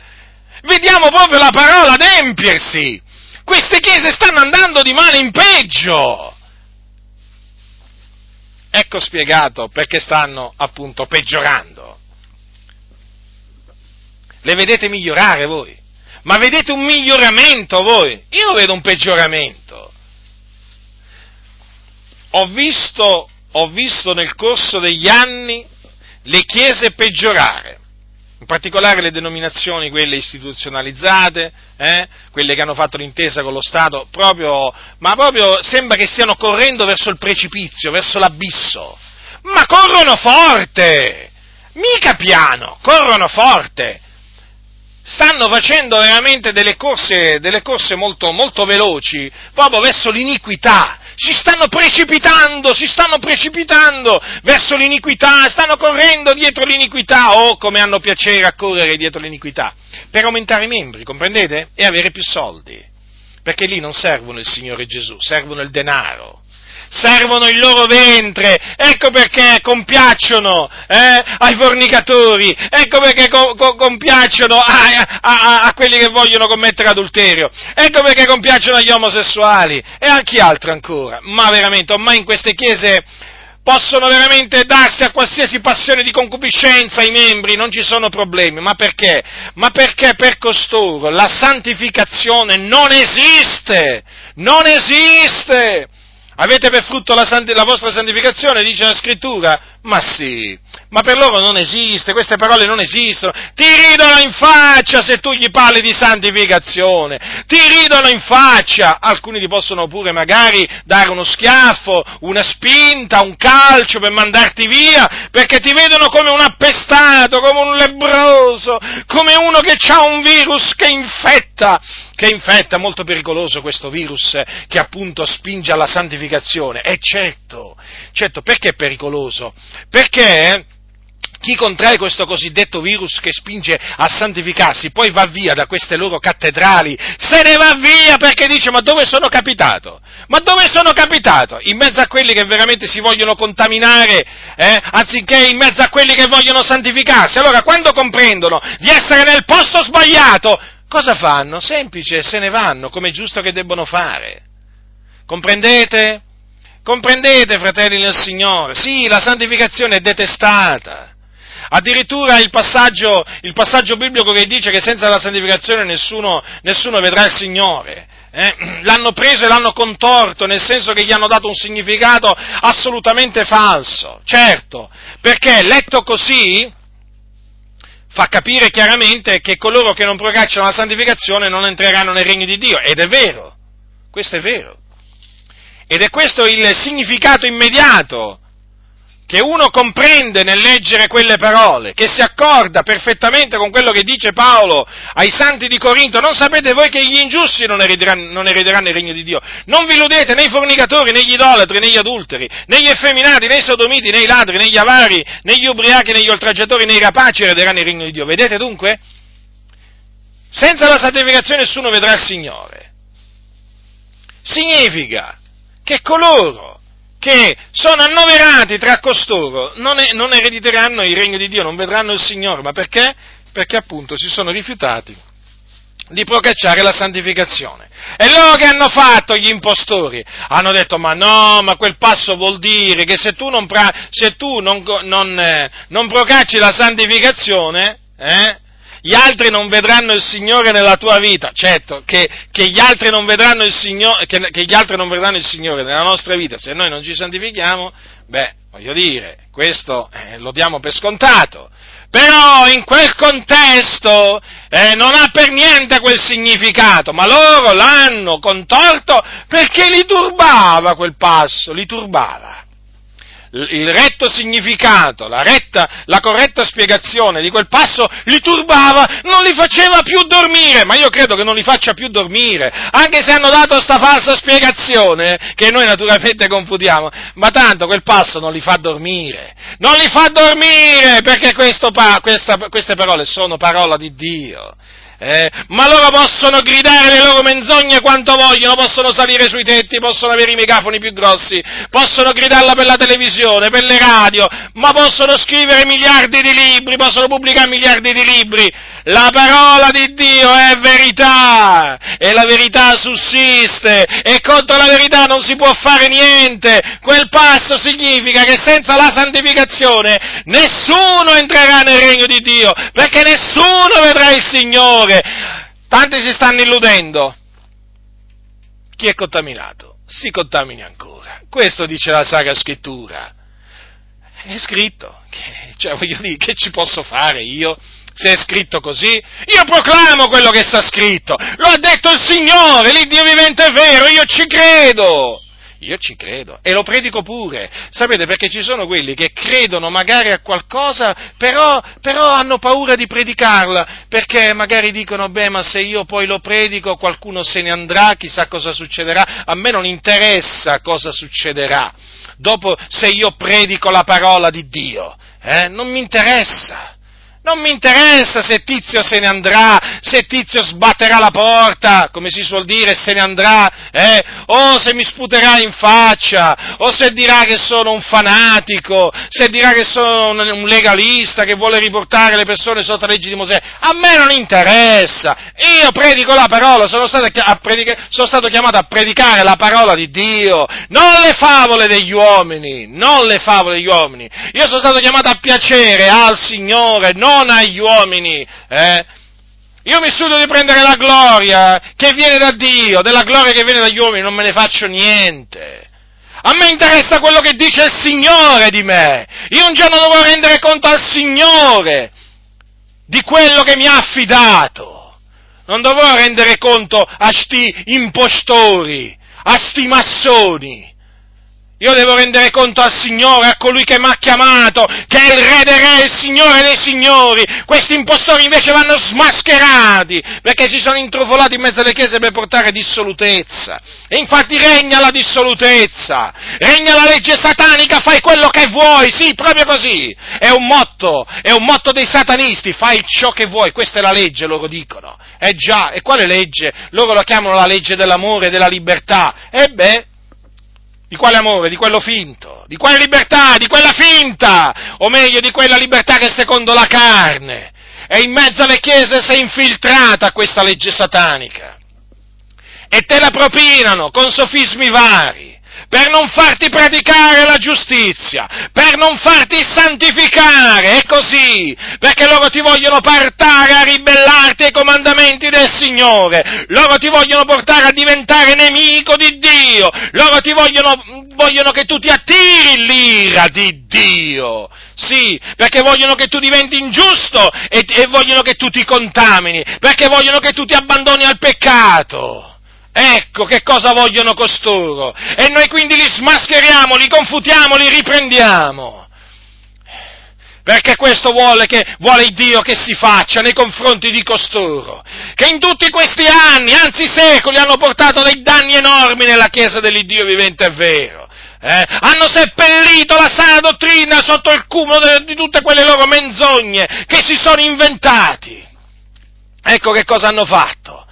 Vediamo proprio la parola adempiersi. Queste chiese stanno andando di male in peggio. Ecco spiegato perché stanno appunto peggiorando. Le vedete migliorare voi? Ma vedete un miglioramento voi? Io vedo un peggioramento. Ho visto ho visto nel corso degli anni le chiese peggiorare, in particolare le denominazioni, quelle istituzionalizzate, eh, quelle che hanno fatto l'intesa con lo Stato, proprio, ma proprio sembra che stiano correndo verso il precipizio, verso l'abisso. Ma corrono forte! Mica piano, corrono forte! Stanno facendo veramente delle corse, delle corse molto, molto veloci, proprio verso l'iniquità, si stanno precipitando, si stanno precipitando verso l'iniquità, stanno correndo dietro l'iniquità. O come hanno piacere a correre dietro l'iniquità, per aumentare i membri, comprendete? E avere più soldi, perché lì non servono il Signore Gesù, servono il denaro servono il loro ventre, ecco perché compiacciono eh, ai fornicatori, ecco perché co- co- compiacciono a, a, a, quelli che vogliono commettere adulterio, ecco perché compiacciono agli omosessuali e a chi altro ancora. Ma veramente, ormai in queste chiese possono veramente darsi a qualsiasi passione di concupiscenza i membri, non ci sono problemi. Ma perché? Ma perché per costoro la santificazione non esiste! Non esiste! Avete per frutto la, la, vostra santificazione, dice la scrittura? Ma sì, ma per loro non esiste, queste parole non esistono. Ti ridono in faccia se tu gli parli di santificazione. Ti ridono in faccia. Alcuni ti possono pure magari dare uno schiaffo, una spinta, un calcio per mandarti via, perché ti vedono come un appestato, come un lebroso, come uno che ha un virus che infetta che infetta, molto pericoloso questo virus che appunto spinge alla santificazione. E certo, certo, perché è pericoloso? Perché chi contrae questo cosiddetto virus che spinge a santificarsi poi va via da queste loro cattedrali, se ne va via perché dice ma dove sono capitato? Ma dove sono capitato? In mezzo a quelli che veramente si vogliono contaminare, eh? anziché in mezzo a quelli che vogliono santificarsi. Allora quando comprendono di essere nel posto sbagliato, cosa fanno? Semplice, se ne vanno, come è giusto che debbono fare. Comprendete? Comprendete, fratelli del Signore? Sì, la santificazione è detestata. Addirittura il passaggio, il passaggio biblico che dice che senza la santificazione nessuno, nessuno vedrà il Signore. Eh? L'hanno preso e l'hanno contorto, nel senso che gli hanno dato un significato assolutamente falso. Certo, perché letto così, fa capire chiaramente che coloro che non procacciano la santificazione non entreranno nel regno di Dio. Ed è vero, questo è vero. Ed è questo il significato immediato che uno comprende nel leggere quelle parole, che si accorda perfettamente con quello che dice Paolo ai santi di Corinto, non sapete voi che gli ingiusti non erederanno, non erederanno il regno di Dio? Non vi illudete né i fornicatori, né gli idolatri, né gli adulteri, né gli effeminati, né i sodomiti, né i ladri, né gli avari, né gli ubriachi, né gli oltraggiatori, né i rapaci erederanno il regno di Dio. Vedete dunque? Senza la santificazione nessuno vedrà il Signore. Significa che coloro che sono annoverati tra costoro non, è, non erediteranno il regno di Dio, non vedranno il Signore, ma perché? Perché appunto si sono rifiutati di procacciare la santificazione. E loro che hanno fatto gli impostori? Hanno detto, ma no, ma quel passo vuol dire che se tu non, se tu non, non, eh, non procacci la santificazione, eh, gli altri non vedranno il Signore nella tua vita, certo, che, che, gli, altri Signore, che, che gli altri non vedranno il Signore nella nostra vita. Se noi non ci santifichiamo, beh, voglio dire, questo eh, lo diamo per scontato, però in quel contesto eh, non ha per niente quel significato, ma loro l'hanno contorto perché li turbava quel passo, li turbava il retto significato, la, retta, la corretta spiegazione di quel passo li turbava, non li faceva più dormire, ma io credo che non li faccia più dormire, anche se hanno dato questa falsa spiegazione, che noi naturalmente confondiamo, ma tanto quel passo non li fa dormire, non li fa dormire, perché questo, questa, queste parole sono parola di Dio. Eh, ma loro possono gridare le loro menzogne quanto vogliono, possono salire sui tetti, possono avere i megafoni più grossi, possono gridarla per la televisione, per le radio, ma possono scrivere miliardi di libri, possono pubblicare miliardi di libri. La parola di Dio è verità e la verità sussiste e contro la verità non si può fare niente. Quel passo significa che senza la santificazione nessuno entrerà nel regno di Dio, perché nessuno vedrà il Signore Signore. Tanti si stanno illudendo. Chi è contaminato? Si contamini ancora. Questo dice la Sacra Scrittura. È scritto. Che, cioè, voglio dire, che ci posso fare io? Se è scritto così, io proclamo quello che sta scritto. Lo ha detto il Signore, l'Iddio vivente è vero, io ci credo. Io ci credo e lo predico pure. Sapete perché ci sono quelli che credono magari a qualcosa, però, però, hanno paura di predicarla, perché magari dicono, beh, ma se io poi lo predico qualcuno se ne andrà, chissà cosa succederà. A me non interessa cosa succederà. Dopo, se io predico la parola di Dio, eh, non mi interessa. Non mi interessa se Tizio se ne andrà, se Tizio sbatterà la porta, come si suol dire, se ne andrà, eh? o se mi sputerà in faccia, o se dirà che sono un fanatico, se dirà che sono un legalista che vuole riportare le persone sotto la legge di Mosè. A me non interessa. Io predico la parola, sono stato, predica- sono stato chiamato a predicare la parola di Dio, non le favole degli uomini, non le favole degli uomini. Io sono stato chiamato a piacere al Signore, non non agli uomini. Eh? Io mi studio di prendere la gloria che viene da Dio, della gloria che viene dagli uomini, non me ne faccio niente. A me interessa quello che dice il Signore di me. Io un giorno dovrò rendere conto al Signore di quello che mi ha affidato. Non dovrò rendere conto a sti impostori, a sti massoni io devo rendere conto al Signore, a colui che mi ha chiamato, che è il Re dei Re, il Signore dei Signori. Questi impostori invece vanno smascherati, perché si sono intrufolati in mezzo alle chiese per portare dissolutezza. E infatti regna la dissolutezza, regna la legge satanica, fai quello che vuoi, sì, proprio così. È un motto, è un motto dei satanisti, fai ciò che vuoi, questa è la legge, loro dicono. Eh già, e quale legge? Loro la chiamano la legge dell'amore e della libertà. E beh, di quale amore? Di quello finto. Di quale libertà? Di quella finta! O meglio, di quella libertà che è secondo la carne. E in mezzo alle chiese si è infiltrata questa legge satanica. E te la propinano con sofismi vari per non farti praticare la giustizia, per non farti santificare, è così, perché loro ti vogliono portare a ribellarti ai comandamenti del Signore, loro ti vogliono portare a diventare nemico di Dio, loro ti vogliono, vogliono che tu ti attiri l'ira di Dio. Sì, perché vogliono che tu diventi ingiusto e, e vogliono che tu ti contamini, perché vogliono che tu ti abbandoni al peccato. Ecco che cosa vogliono costoro. E noi quindi li smascheriamo, li confutiamo, li riprendiamo. Perché questo vuole, che, vuole Dio che si faccia nei confronti di costoro, che in tutti questi anni, anzi secoli, hanno portato dei danni enormi nella Chiesa dell'Iddio vivente e vero. Eh? Hanno seppellito la sana dottrina sotto il cumulo de, di tutte quelle loro menzogne che si sono inventati. Ecco che cosa hanno fatto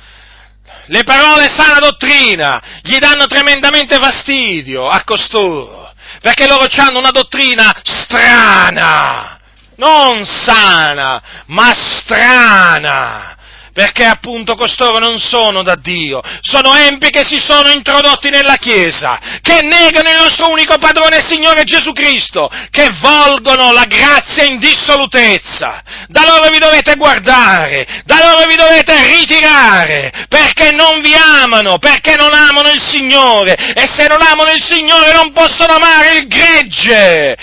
le parole sana dottrina gli danno tremendamente fastidio a costoro, perché loro hanno una dottrina strana, non sana, ma strana perché appunto costoro non sono da Dio, sono empi che si sono introdotti nella Chiesa, che negano il nostro unico padrone e Signore Gesù Cristo, che volgono la grazia in dissolutezza. Da loro vi dovete guardare, da loro vi dovete ritirare, perché non vi amano, perché non amano il Signore, e se non amano il Signore non possono amare il gregge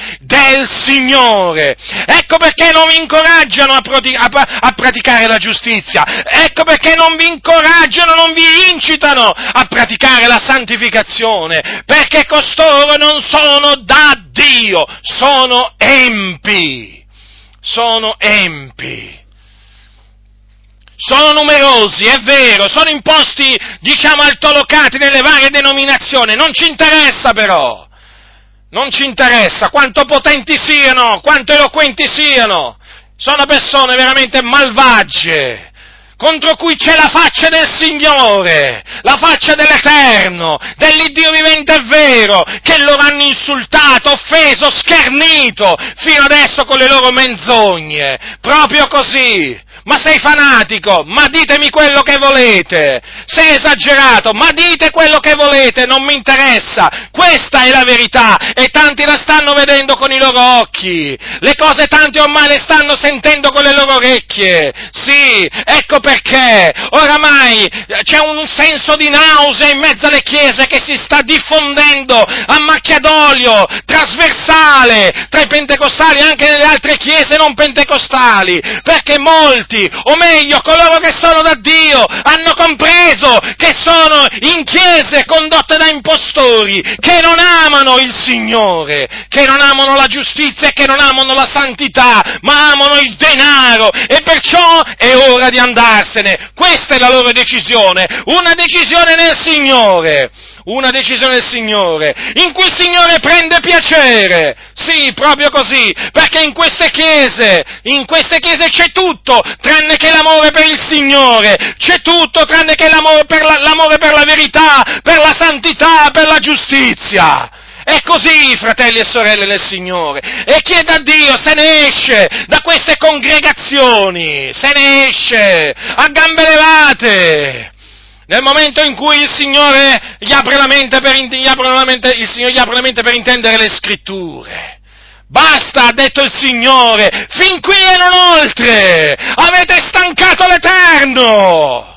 del Signore. Ecco perché non vi incoraggiano a, a praticare la giustizia, Ecco perché non vi incoraggiano, non vi incitano a praticare la santificazione, perché costoro non sono da Dio, sono empi, sono empi. Sono numerosi, è vero, sono imposti, diciamo, altolocati nelle varie denominazioni, non ci interessa però, non ci interessa quanto potenti siano, quanto eloquenti siano, sono persone veramente malvagie, contro cui c'è la faccia del Signore, la faccia dell'Eterno, dell'Iddio vivente e vero, che loro hanno insultato, offeso, schernito, fino adesso con le loro menzogne, proprio così ma sei fanatico, ma ditemi quello che volete, sei esagerato, ma dite quello che volete, non mi interessa, questa è la verità e tanti la stanno vedendo con i loro occhi, le cose tanti ormai le stanno sentendo con le loro orecchie, sì, ecco perché. Oramai c'è un senso di nausea in mezzo alle chiese che si sta diffondendo a macchia d'olio, trasversale, tra i pentecostali e anche nelle altre chiese non pentecostali, perché molti giusti, o meglio, coloro che sono da Dio, hanno compreso che sono in chiese condotte da impostori, che non amano il Signore, che non amano la giustizia e che non amano la santità, ma amano il denaro. E perciò è ora di andarsene. Questa è la loro decisione, una decisione nel Signore una decisione del Signore, in cui il Signore prende piacere. Sì, proprio così, perché in queste chiese, in queste chiese c'è tutto, tranne che l'amore per il Signore, c'è tutto tranne che l'amore per la, l'amore per la verità, per la santità, per la giustizia. È così, fratelli e sorelle del Signore. E chieda a Dio, se ne esce da queste congregazioni, se ne esce a gambe levate. Nel momento in cui il Signore gli apre la mente per, gli apre la mente, il Signore gli apre la mente per intendere le scritture. Basta, ha detto il Signore, fin qui e non oltre! Avete stancato l'Eterno!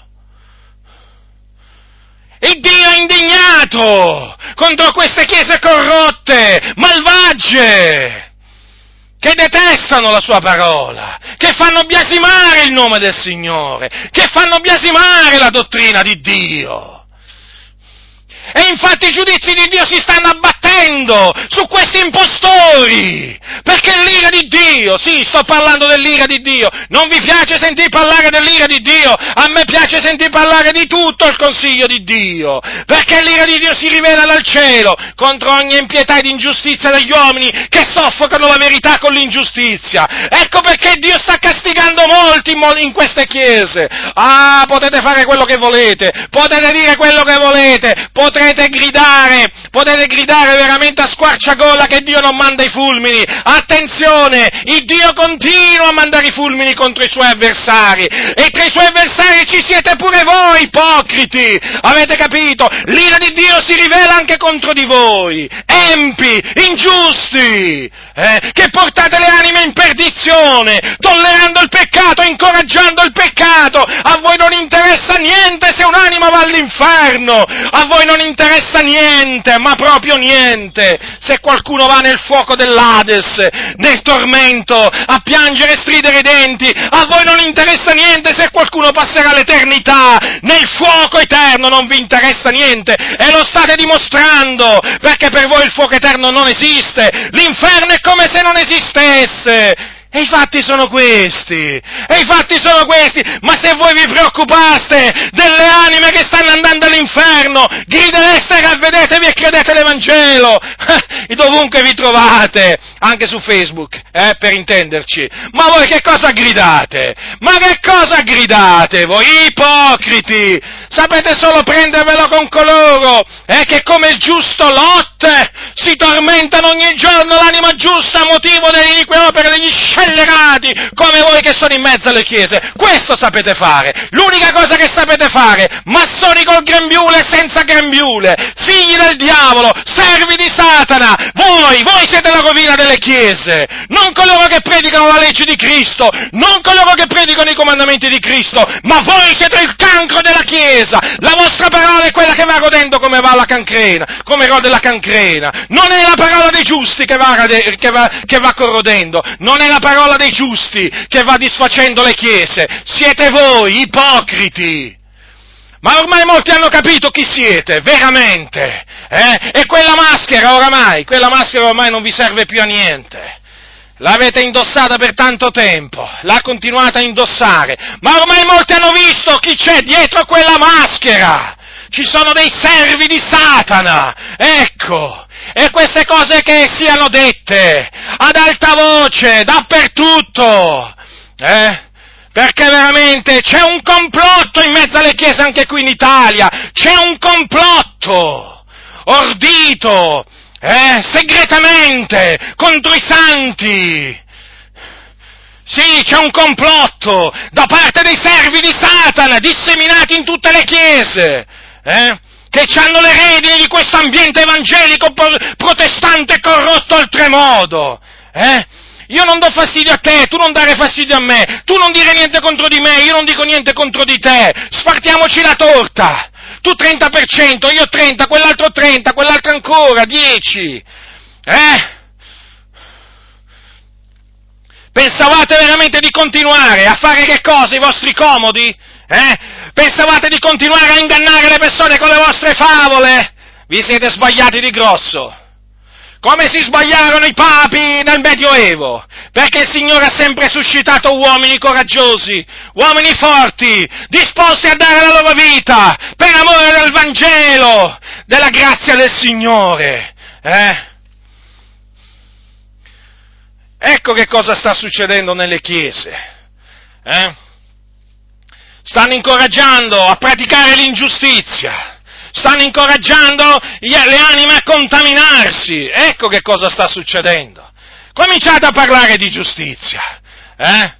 Il Dio è indignato contro queste chiese corrotte, malvagie, che detestano la sua parola, che fanno biasimare il nome del Signore, che fanno biasimare la dottrina di Dio. E infatti i giudizi di Dio si stanno abbattendo su questi impostori, perché l'ira di Dio, sì, sto parlando dell'ira di Dio, non vi piace sentir parlare dell'ira di Dio, a me piace sentir parlare di tutto il consiglio di Dio, perché l'ira di Dio si rivela dal cielo contro ogni impietà ed ingiustizia degli uomini che soffocano la verità con l'ingiustizia. Ecco perché Dio sta castigando molti in queste chiese. Ah, potete fare quello che volete, potete dire quello che volete, potrete gridare, potete gridare veramente a squarciagola che Dio non manda i fulmini. Attenzione, il Dio continua a mandare i fulmini contro i suoi avversari e tra i suoi avversari ci siete pure voi, ipocriti. Avete capito? L'ira di Dio si rivela anche contro di voi, empi, ingiusti, eh, che portate le anime in perdizione, tollerando il peccato, incoraggiando il peccato. A voi non interessa niente se un'anima va all'inferno, a voi non interessa niente, ma proprio niente, se qualcuno va nel fuoco dell'Ades, nel tormento, a piangere e stridere i denti, a voi non interessa niente se qualcuno passerà l'eternità nel fuoco eterno, non vi interessa niente, e lo state dimostrando, perché per voi il fuoco eterno non esiste, l'inferno è come se non esistesse, e i fatti sono questi, e i fatti sono questi, ma se voi vi preoccupaste delle anime che stanno andando all'inferno, gridereste ravvedetevi e credete l'Evangelo, e dovunque vi trovate, anche su Facebook, eh, per intenderci. Ma voi che cosa gridate? Ma che cosa gridate voi, ipocriti? Sapete solo prendervelo con coloro, eh, che come giusto Lot si tormentano ogni giorno l'anima giusta a motivo delle inique opere degli scellerati, come voi che sono in mezzo alle chiese. Questo sapete fare. L'unica cosa che sapete fare, massoni col grembiule e senza grembiule, figli del diavolo, servi di Satana. Voi, voi siete la rovina delle chiese. Non coloro che predicano la legge di Cristo, non coloro che predicano i comandamenti di Cristo, ma voi siete il cancro della chiesa. La vostra parola è quella che va rodendo come va la cancrena, come rode la cancrena. Non è la parola dei giusti che va, che va, che va corrodendo, non è la parola dei giusti che va disfacendo le chiese, siete voi, ipocriti. Ma ormai molti hanno capito chi siete, veramente. Eh? E quella maschera oramai, quella maschera ormai non vi serve più a niente. L'avete indossata per tanto tempo, l'ha continuata a indossare, ma ormai molti hanno visto chi c'è dietro quella maschera. Ci sono dei servi di Satana, ecco, e queste cose che siano dette ad alta voce, dappertutto, eh? Perché veramente c'è un complotto in mezzo alle chiese anche qui in Italia, c'è un complotto ordito, eh, segretamente contro i santi. Sì, c'è un complotto da parte dei servi di Satana disseminati in tutte le chiese. Eh? che hanno le redini di questo ambiente evangelico protestante corrotto oltremodo. Eh? Io non do fastidio a te, tu non dare fastidio a me, tu non dire niente contro di me, io non dico niente contro di te. Spartiamoci la torta. Tu 30%, io 30, quell'altro 30, quell'altro ancora 10. Eh? Pensavate veramente di continuare a fare che cosa? I vostri comodi? Eh? Pensavate di continuare a ingannare le persone con le vostre favole? Vi siete sbagliati di grosso. come si sbagliarono i papi nel Medioevo, perché il Signore ha sempre suscitato uomini coraggiosi, uomini forti, disposti a dare la loro vita per amore del Vangelo, della grazia del Signore. Eh? Ecco che cosa sta succedendo nelle chiese. Eh? Stanno incoraggiando a praticare l'ingiustizia stanno incoraggiando le anime a contaminarsi. Ecco che cosa sta succedendo. Cominciate a parlare di giustizia, eh?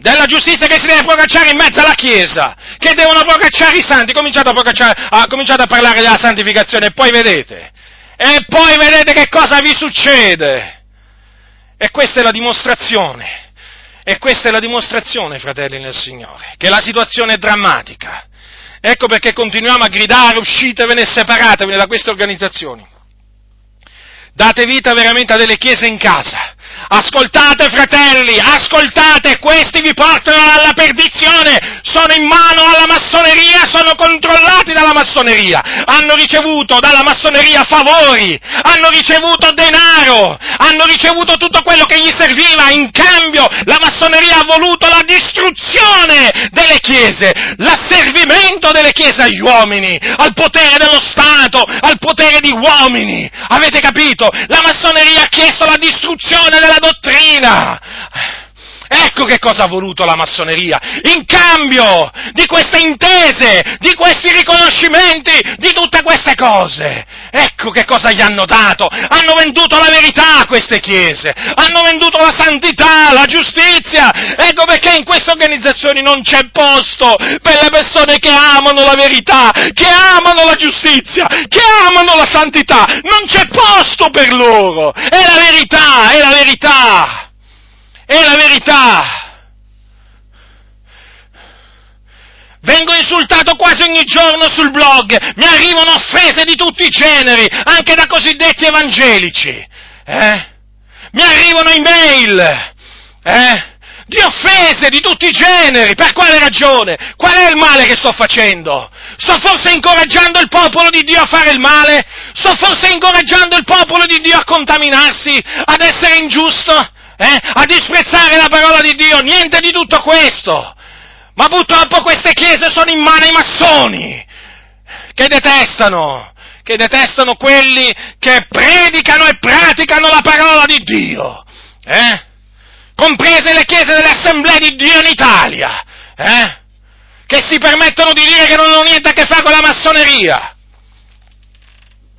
Della giustizia che si deve procacciare in mezzo alla Chiesa, che devono procacciare i santi, cominciate a, a, cominciate a parlare della santificazione e poi vedete, e poi vedete che cosa vi succede. E questa è la dimostrazione, e questa è la dimostrazione, fratelli nel Signore, che la situazione è drammatica. Ecco perché continuiamo a gridare uscitevene e separatevene da queste organizzazioni. Date vita veramente a delle chiese in casa, Ascoltate fratelli, ascoltate, questi vi portano alla perdizione, sono in mano alla massoneria, sono controllati dalla massoneria, hanno ricevuto dalla massoneria favori, hanno ricevuto denaro, hanno ricevuto tutto quello che gli serviva, in cambio la massoneria ha voluto la distruzione delle chiese, l'asservimento delle chiese agli uomini, al potere dello Stato, al potere di uomini, avete capito? La massoneria ha chiesto la distruzione della dottrina. Ecco che cosa ha voluto la massoneria, in cambio di queste intese, di questi riconoscimenti, di tutte queste cose. Ecco che cosa gli hanno dato. Hanno venduto la verità a queste chiese, hanno venduto la santità, la giustizia. Ecco perché in queste organizzazioni non c'è posto per le persone che amano la verità, che amano la giustizia, che amano la santità. Non c'è posto per loro. È la verità, è la verità. È la verità. Vengo insultato quasi ogni giorno sul blog, mi arrivano offese di tutti i generi, anche da cosiddetti evangelici. Eh? Mi arrivano email, eh? Di offese di tutti i generi. Per quale ragione? Qual è il male che sto facendo? Sto forse incoraggiando il popolo di Dio a fare il male? Sto forse incoraggiando il popolo di Dio a contaminarsi, ad essere ingiusto? Eh, a disprezzare la parola di Dio, niente di tutto questo. Ma purtroppo queste chiese sono in mano ai massoni, che detestano, che detestano quelli che predicano e praticano la parola di Dio, eh? comprese le chiese delle assemblee di Dio in Italia, eh? che si permettono di dire che non hanno niente a che fare con la massoneria.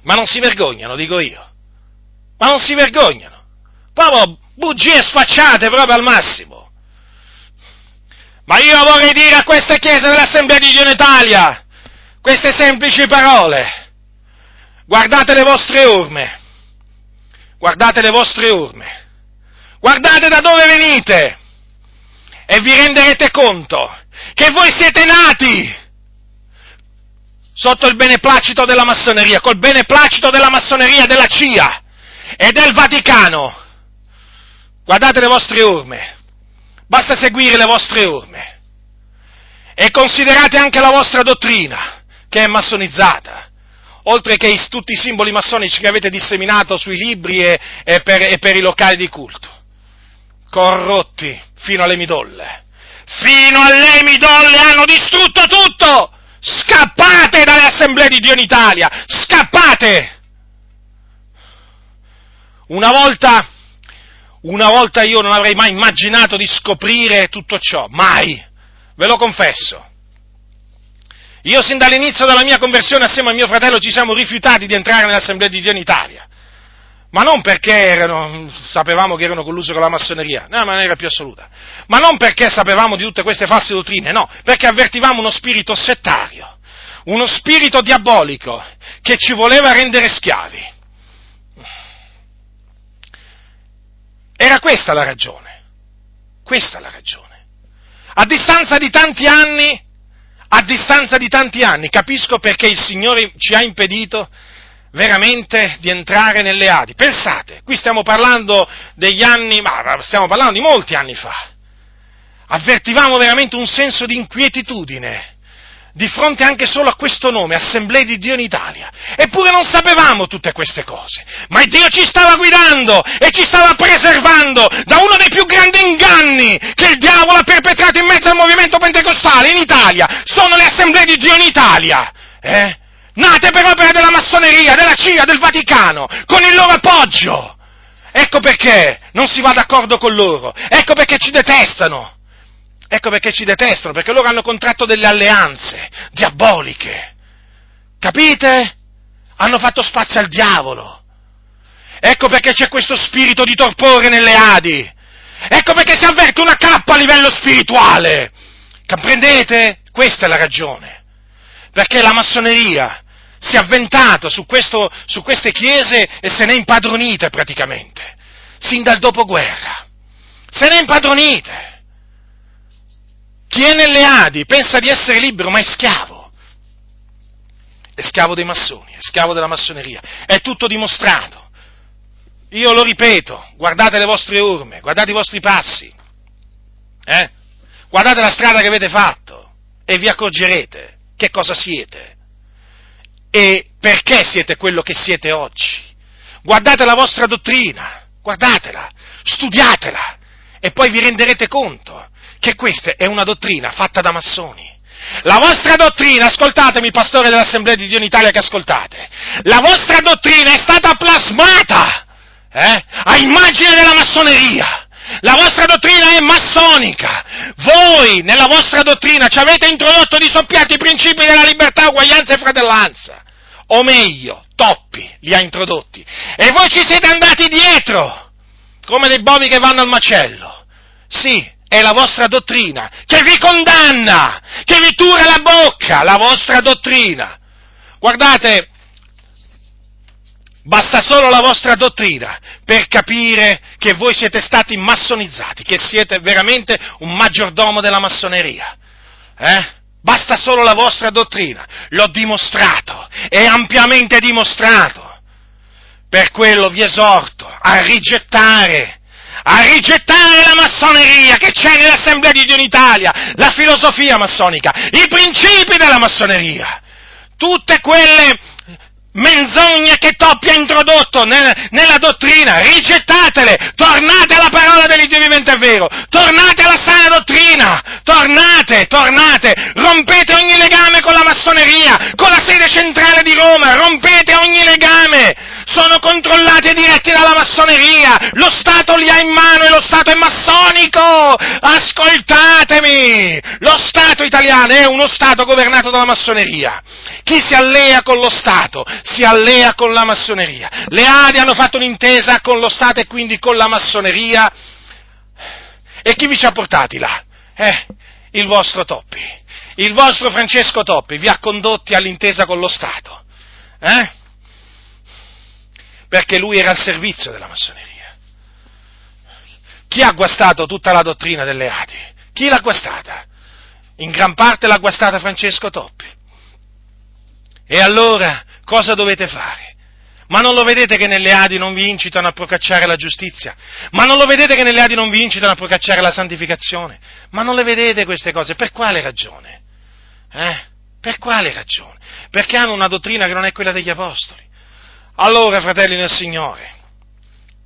Ma non si vergognano, dico io. Ma non si vergognano. Proprio bugie sfacciate proprio al massimo. Ma io vorrei dire a queste chiese dell'Assemblea di Dio in Italia queste semplici parole. Guardate le vostre urme, guardate le vostre urme, guardate da dove venite e vi renderete conto che voi siete nati sotto il beneplacito della massoneria, col beneplacito della massoneria della CIA e del Vaticano Guardate le vostre orme, basta seguire le vostre orme e considerate anche la vostra dottrina, che è massonizzata, oltre che tutti i simboli massonici che avete disseminato sui libri e, e, per, e per i locali di culto. Corrotti fino alle midolle. Fino alle midolle hanno distrutto tutto! Scappate dalle assemblee di Dio in Italia! Scappate! Una volta una volta io non avrei mai immaginato di scoprire tutto ciò, mai, ve lo confesso. Io sin dall'inizio della mia conversione assieme a mio fratello ci siamo rifiutati di entrare nell'Assemblea di Dio in Italia, ma non perché erano, sapevamo che erano collusi con la massoneria, nella maniera più assoluta, ma non perché sapevamo di tutte queste false dottrine, no, perché avvertivamo uno spirito settario, uno spirito diabolico che ci voleva rendere schiavi. Era questa la ragione. Questa la ragione. A distanza di tanti anni, a distanza di tanti anni, capisco perché il Signore ci ha impedito veramente di entrare nelle Adi. Pensate, qui stiamo parlando degli anni, ma stiamo parlando di molti anni fa. Avvertivamo veramente un senso di inquietudine di fronte anche solo a questo nome, Assemblea di Dio in Italia. Eppure non sapevamo tutte queste cose, ma Dio ci stava guidando e ci stava preservando da uno dei più grandi inganni che il diavolo ha perpetrato in mezzo al movimento pentecostale in Italia. Sono le Assemblee di Dio in Italia. Eh? Nate per opera della massoneria, della CIA, del Vaticano, con il loro appoggio. Ecco perché non si va d'accordo con loro, ecco perché ci detestano. Ecco perché ci detestano, perché loro hanno contratto delle alleanze diaboliche. Capite? Hanno fatto spazio al diavolo. Ecco perché c'è questo spirito di torpore nelle Adi. Ecco perché si avverte una cappa a livello spirituale. Comprendete? Questa è la ragione. Perché la massoneria si è avventata su, questo, su queste chiese e se ne è impadronita praticamente, sin dal dopoguerra. Se ne è impadronite. Chi è nelle Adi pensa di essere libero, ma è schiavo. È schiavo dei massoni, è schiavo della massoneria. È tutto dimostrato. Io lo ripeto, guardate le vostre orme, guardate i vostri passi. Eh? Guardate la strada che avete fatto e vi accorgerete che cosa siete e perché siete quello che siete oggi. Guardate la vostra dottrina, guardatela, studiatela e poi vi renderete conto che questa è una dottrina fatta da massoni. La vostra dottrina, ascoltatemi pastore dell'Assemblea di Dio in Italia che ascoltate, la vostra dottrina è stata plasmata eh, a immagine della massoneria. La vostra dottrina è massonica. Voi nella vostra dottrina ci avete introdotto di soppiatto i principi della libertà, uguaglianza e fratellanza. O meglio, Toppi li ha introdotti. E voi ci siete andati dietro, come dei bovi che vanno al macello. Sì, è la vostra dottrina che vi condanna, che vi tura la bocca, la vostra dottrina. Guardate, basta solo la vostra dottrina per capire che voi siete stati massonizzati, che siete veramente un maggiordomo della massoneria. Eh? Basta solo la vostra dottrina, l'ho dimostrato, è ampiamente dimostrato. Per quello vi esorto a rigettare a rigettare la massoneria che c'è nell'Assemblea di Dio in Italia, la filosofia massonica, i principi della massoneria, tutte quelle menzogne che Toppi ha introdotto nella, nella, dottrina, rigettatele, tornate alla parola dell'Iddio vivente e vero, tornate alla sana dottrina, tornate, tornate, rompete ogni legame con la massoneria, con la sede centrale di Roma, rompete ogni legame, sono controllati e diretti dalla massoneria, lo Stato li ha in mano e lo Stato è massonico, ascoltatemi, lo Stato italiano è uno Stato governato dalla massoneria, chi si allea con lo Stato si allea con la massoneria, le Adi hanno fatto un'intesa con lo Stato e quindi con la massoneria, e chi vi ci ha portati là? Eh, il vostro Toppi, il vostro Francesco Toppi vi ha condotti all'intesa con lo Stato, eh? Perché lui era al servizio della massoneria. Chi ha guastato tutta la dottrina delle Adi? Chi l'ha guastata? In gran parte l'ha guastata Francesco Toppi. E allora cosa dovete fare? Ma non lo vedete che nelle Adi non vi incitano a procacciare la giustizia? Ma non lo vedete che nelle Adi non vi incitano a procacciare la santificazione? Ma non le vedete queste cose? Per quale ragione? Eh? Per quale ragione? Perché hanno una dottrina che non è quella degli apostoli. Allora, fratelli nel Signore,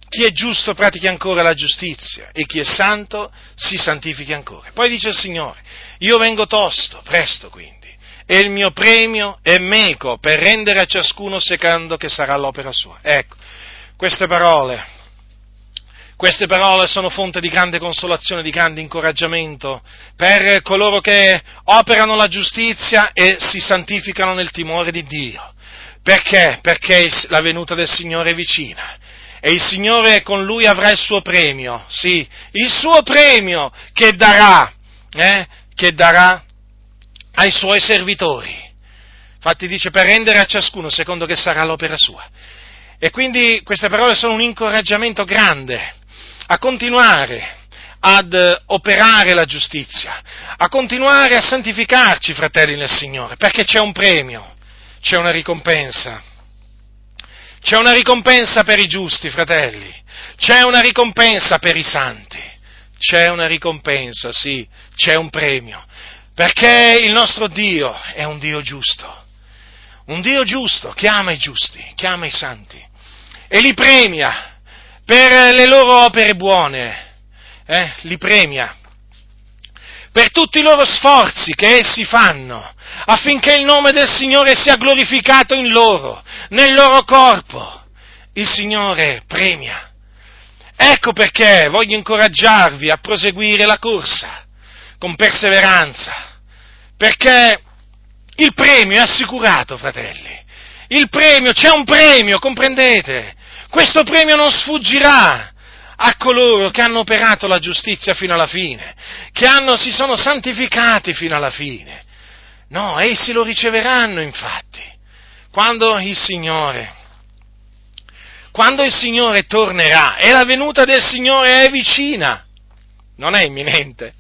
chi è giusto pratichi ancora la giustizia e chi è santo si santifichi ancora. Poi dice il Signore, io vengo tosto, presto quindi, e il mio premio è meco per rendere a ciascuno secondo che sarà l'opera sua. Ecco, queste parole, queste parole sono fonte di grande consolazione, di grande incoraggiamento per coloro che operano la giustizia e si santificano nel timore di Dio. Perché? Perché la venuta del Signore è vicina. E il Signore con lui avrà il suo premio, sì, il suo premio che darà, eh, che darà ai suoi servitori. Infatti dice per rendere a ciascuno secondo che sarà l'opera sua. E quindi queste parole sono un incoraggiamento grande a continuare ad operare la giustizia, a continuare a santificarci, fratelli nel Signore, perché c'è un premio c'è una ricompensa. C'è una ricompensa per i giusti, fratelli. C'è una ricompensa per i santi. C'è una ricompensa, sì, c'è un premio. Perché il nostro Dio è un Dio giusto, un Dio giusto che ama i giusti, che ama i santi e li premia per le loro opere buone, eh? li premia per tutti i loro sforzi che essi fanno affinché il nome del Signore sia glorificato in loro, nel loro corpo. Il Signore premia. Ecco perché voglio incoraggiarvi a proseguire la corsa con perseveranza, perché il premio è assicurato, fratelli. Il premio, c'è un premio, comprendete? Questo premio non sfuggirà a coloro che hanno operato la giustizia fino alla fine, che hanno, si sono santificati fino alla fine. No, essi lo riceveranno infatti, quando il Signore, quando il Signore tornerà e la venuta del Signore è vicina, non è imminente,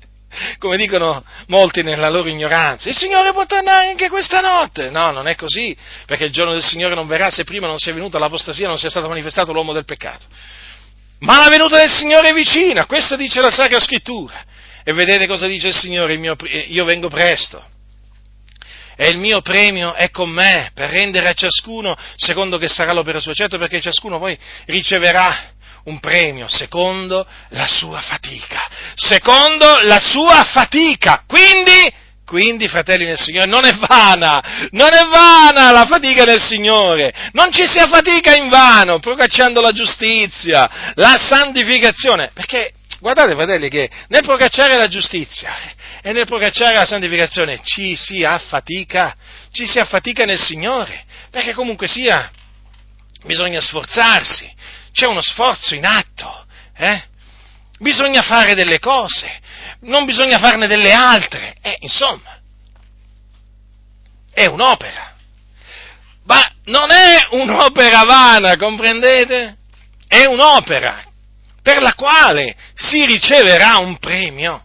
come dicono molti nella loro ignoranza. Il Signore può tornare anche questa notte. No, non è così, perché il giorno del Signore non verrà se prima non sia venuta l'apostasia, non sia stato manifestato l'uomo del peccato. Ma la venuta del Signore è vicina, questo dice la Sacra Scrittura. E vedete cosa dice il Signore, il mio, io vengo presto. E il mio premio è con me per rendere a ciascuno secondo che sarà l'opera sua. Certo perché ciascuno poi riceverà un premio secondo la sua fatica. Secondo la sua fatica. Quindi quindi, fratelli nel Signore, non è vana, non è vana la fatica nel Signore, non ci sia fatica in vano, procacciando la giustizia, la santificazione, perché guardate, fratelli, che nel procacciare la giustizia e nel procacciare la santificazione ci si affatica, ci si affatica nel Signore, perché comunque sia, bisogna sforzarsi, c'è uno sforzo in atto, eh? Bisogna fare delle cose, non bisogna farne delle altre. Eh, insomma, è un'opera. Ma non è un'opera vana, comprendete? È un'opera per la quale si riceverà un premio.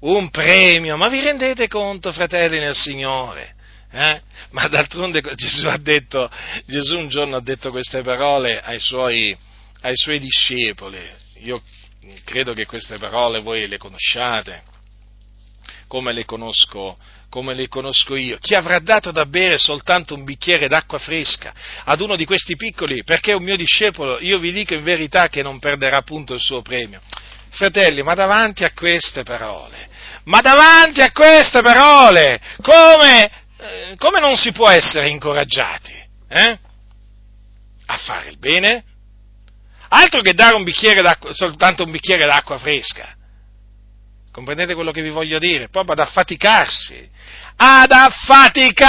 Un premio, ma vi rendete conto, fratelli nel Signore? Eh? Ma d'altronde Gesù detto, Gesù un giorno ha detto queste parole ai suoi, ai suoi discepoli. Io credo che queste parole voi le conosciate, come le conosco, come le conosco io. Chi avrà dato da bere soltanto un bicchiere d'acqua fresca ad uno di questi piccoli, perché è un mio discepolo, io vi dico in verità che non perderà appunto il suo premio. Fratelli, ma davanti a queste parole, ma davanti a queste parole, come, eh, come non si può essere incoraggiati? Eh? A fare il bene, Altro che dare un soltanto un bicchiere d'acqua fresca. Comprendete quello che vi voglio dire? Proprio ad affaticarsi. Ad affaticarsi!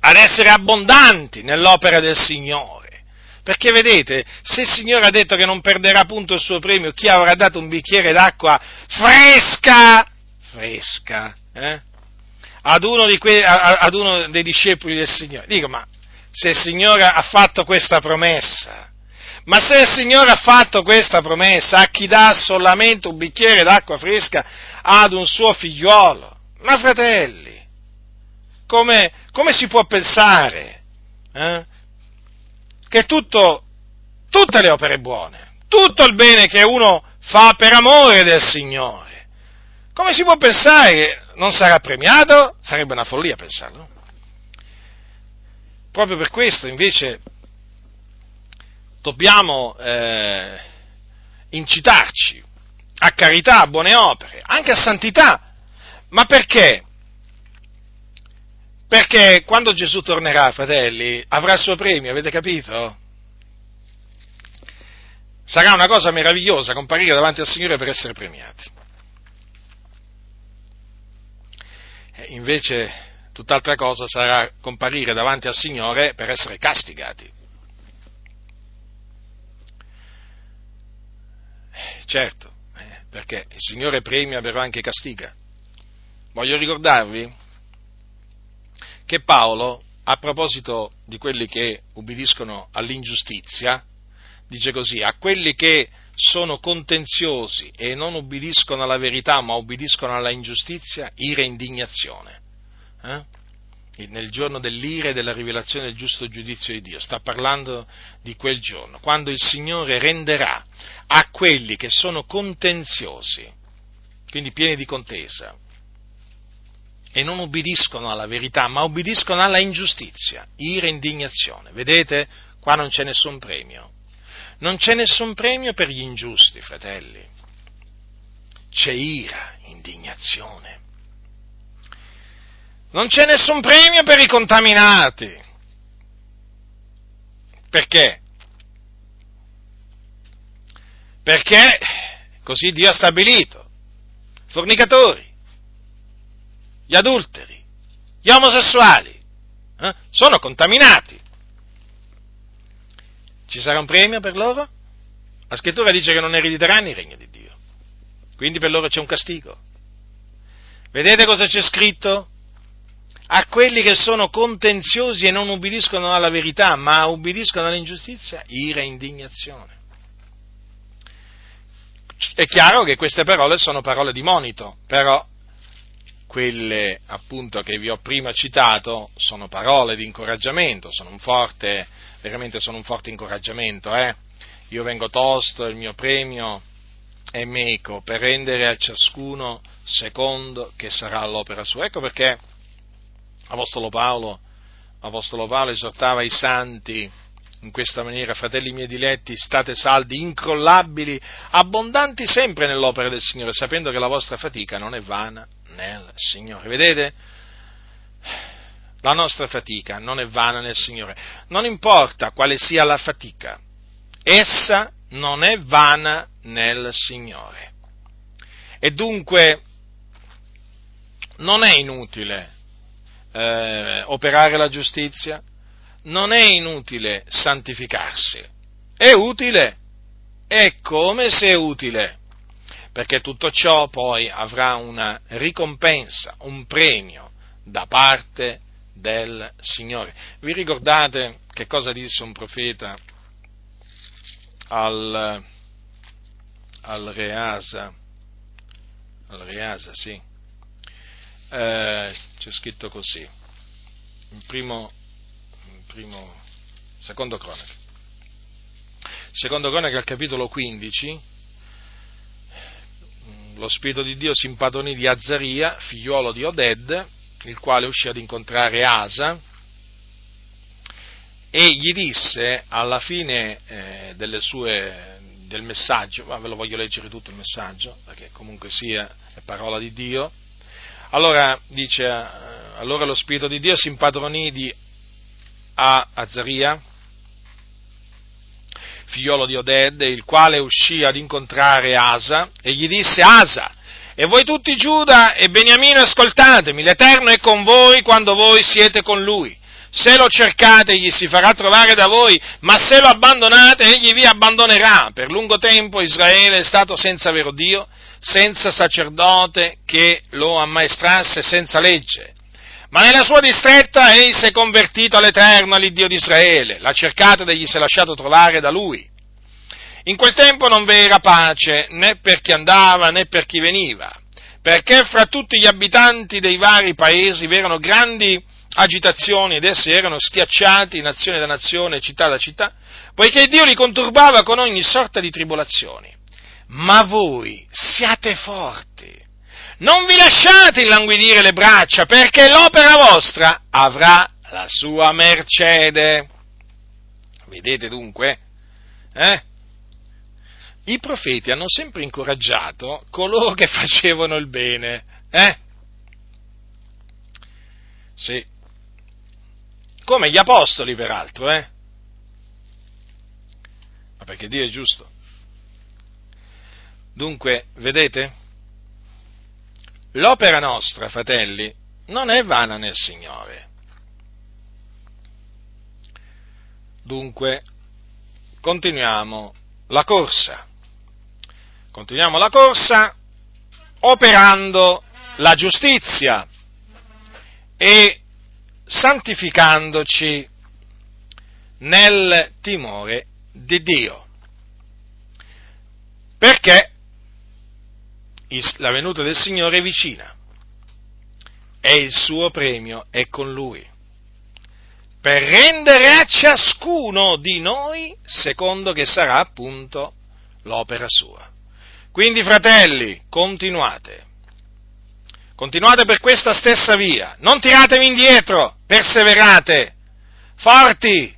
Ad essere abbondanti nell'opera del Signore. Perché vedete, se il Signore ha detto che non perderà appunto il suo premio, chi avrà dato un bicchiere d'acqua fresca, fresca, eh? ad, uno que- ad uno dei discepoli del Signore. Dico, ma se il Signore ha fatto questa promessa. Ma se il Signore ha fatto questa promessa a chi dà solamente un bicchiere d'acqua fresca ad un suo figliuolo, ma fratelli, come, come si può pensare eh, che tutto, tutte le opere buone, tutto il bene che uno fa per amore del Signore, come si può pensare che non sarà premiato? Sarebbe una follia pensarlo. Proprio per questo invece dobbiamo eh, incitarci a carità, a buone opere, anche a santità. Ma perché? Perché quando Gesù tornerà, fratelli, avrà il suo premio, avete capito? Sarà una cosa meravigliosa comparire davanti al Signore per essere premiati. E invece tutt'altra cosa sarà comparire davanti al Signore per essere castigati. Certo, eh, perché il Signore premia però anche castiga. Voglio ricordarvi che Paolo, a proposito di quelli che ubbidiscono all'ingiustizia, dice così, a quelli che sono contenziosi e non ubbidiscono alla verità ma ubbidiscono alla ingiustizia, ira e indignazione eh? nel giorno dell'ira e della rivelazione del giusto giudizio di Dio, sta parlando di quel giorno, quando il Signore renderà a quelli che sono contenziosi, quindi pieni di contesa, e non ubbidiscono alla verità, ma ubbidiscono alla ingiustizia, ira e indignazione. Vedete? Qua non c'è nessun premio. Non c'è nessun premio per gli ingiusti, fratelli. C'è ira, indignazione. Non c'è nessun premio per i contaminati. Perché? Perché così Dio ha stabilito. Fornicatori, gli adulteri, gli omosessuali, eh, sono contaminati. Ci sarà un premio per loro? La scrittura dice che non erediteranno il regno di Dio, quindi per loro c'è un castigo. Vedete cosa c'è scritto? A quelli che sono contenziosi e non ubbidiscono alla verità, ma ubbidiscono all'ingiustizia, ira e indignazione. È chiaro che queste parole sono parole di monito, però quelle appunto che vi ho prima citato sono parole di incoraggiamento, sono un forte, veramente sono un forte incoraggiamento, eh? Io vengo tosto, il mio premio è meco per rendere a ciascuno secondo che sarà l'opera sua. Ecco perché Apostolo Paolo, Apostolo Paolo esortava i santi in questa maniera, fratelli miei diletti, state saldi, incrollabili, abbondanti sempre nell'opera del Signore, sapendo che la vostra fatica non è vana nel Signore. Vedete? La nostra fatica non è vana nel Signore. Non importa quale sia la fatica, essa non è vana nel Signore. E dunque non è inutile eh, operare la giustizia, non è inutile santificarsi, è utile, è come se è utile perché tutto ciò poi avrà una ricompensa, un premio da parte del Signore. Vi ricordate che cosa disse un profeta al, al Reasa? Al Reasa, sì. Eh, c'è scritto così, in primo, in primo, secondo cronaca. Secondo cronaca al capitolo 15, lo Spirito di Dio si impadronì di Azzaria, figliuolo di Oded, il quale uscì ad incontrare Asa, e gli disse alla fine eh, sue, del messaggio, ma ve lo voglio leggere tutto il messaggio, perché comunque sia è parola di Dio, allora dice, eh, allora lo Spirito di Dio si impadronì di Azzaria, figliolo di Oded, il quale uscì ad incontrare Asa e gli disse, Asa, e voi tutti Giuda e Beniamino ascoltatemi, l'Eterno è con voi quando voi siete con lui. Se lo cercate egli si farà trovare da voi, ma se lo abbandonate egli vi abbandonerà. Per lungo tempo Israele è stato senza vero Dio, senza sacerdote che lo ammaestrasse, senza legge. Ma nella sua distretta egli si è convertito all'Eterno, all'Iddio di Israele, l'ha cercato ed egli si è lasciato trovare da lui. In quel tempo non vi era pace né per chi andava né per chi veniva, perché fra tutti gli abitanti dei vari paesi vi erano grandi agitazioni ed essi erano schiacciati nazione da nazione, città da città, poiché Dio li conturbava con ogni sorta di tribolazioni. Ma voi siate forti non vi lasciate illanguidire le braccia, perché l'opera vostra avrà la sua mercede. Vedete dunque? Eh? I profeti hanno sempre incoraggiato coloro che facevano il bene. Eh? Sì. Come gli apostoli, peraltro, eh? Ma perché Dio è giusto. Dunque, vedete? L'opera nostra, fratelli, non è vana nel Signore. Dunque, continuiamo la corsa. Continuiamo la corsa operando la giustizia e santificandoci nel timore di Dio. Perché la venuta del Signore è vicina e il suo premio è con lui, per rendere a ciascuno di noi secondo che sarà appunto l'opera sua. Quindi, fratelli, continuate. Continuate per questa stessa via, non tiratevi indietro, perseverate, forti,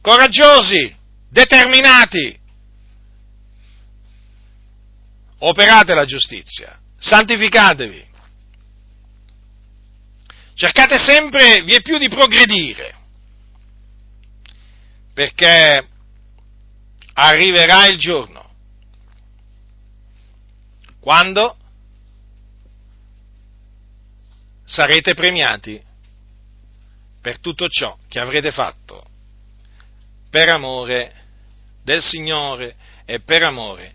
coraggiosi, determinati. Operate la giustizia, santificatevi. Cercate sempre, vi è più di progredire, perché arriverà il giorno. Quando sarete premiati per tutto ciò che avrete fatto per amore del Signore e per amore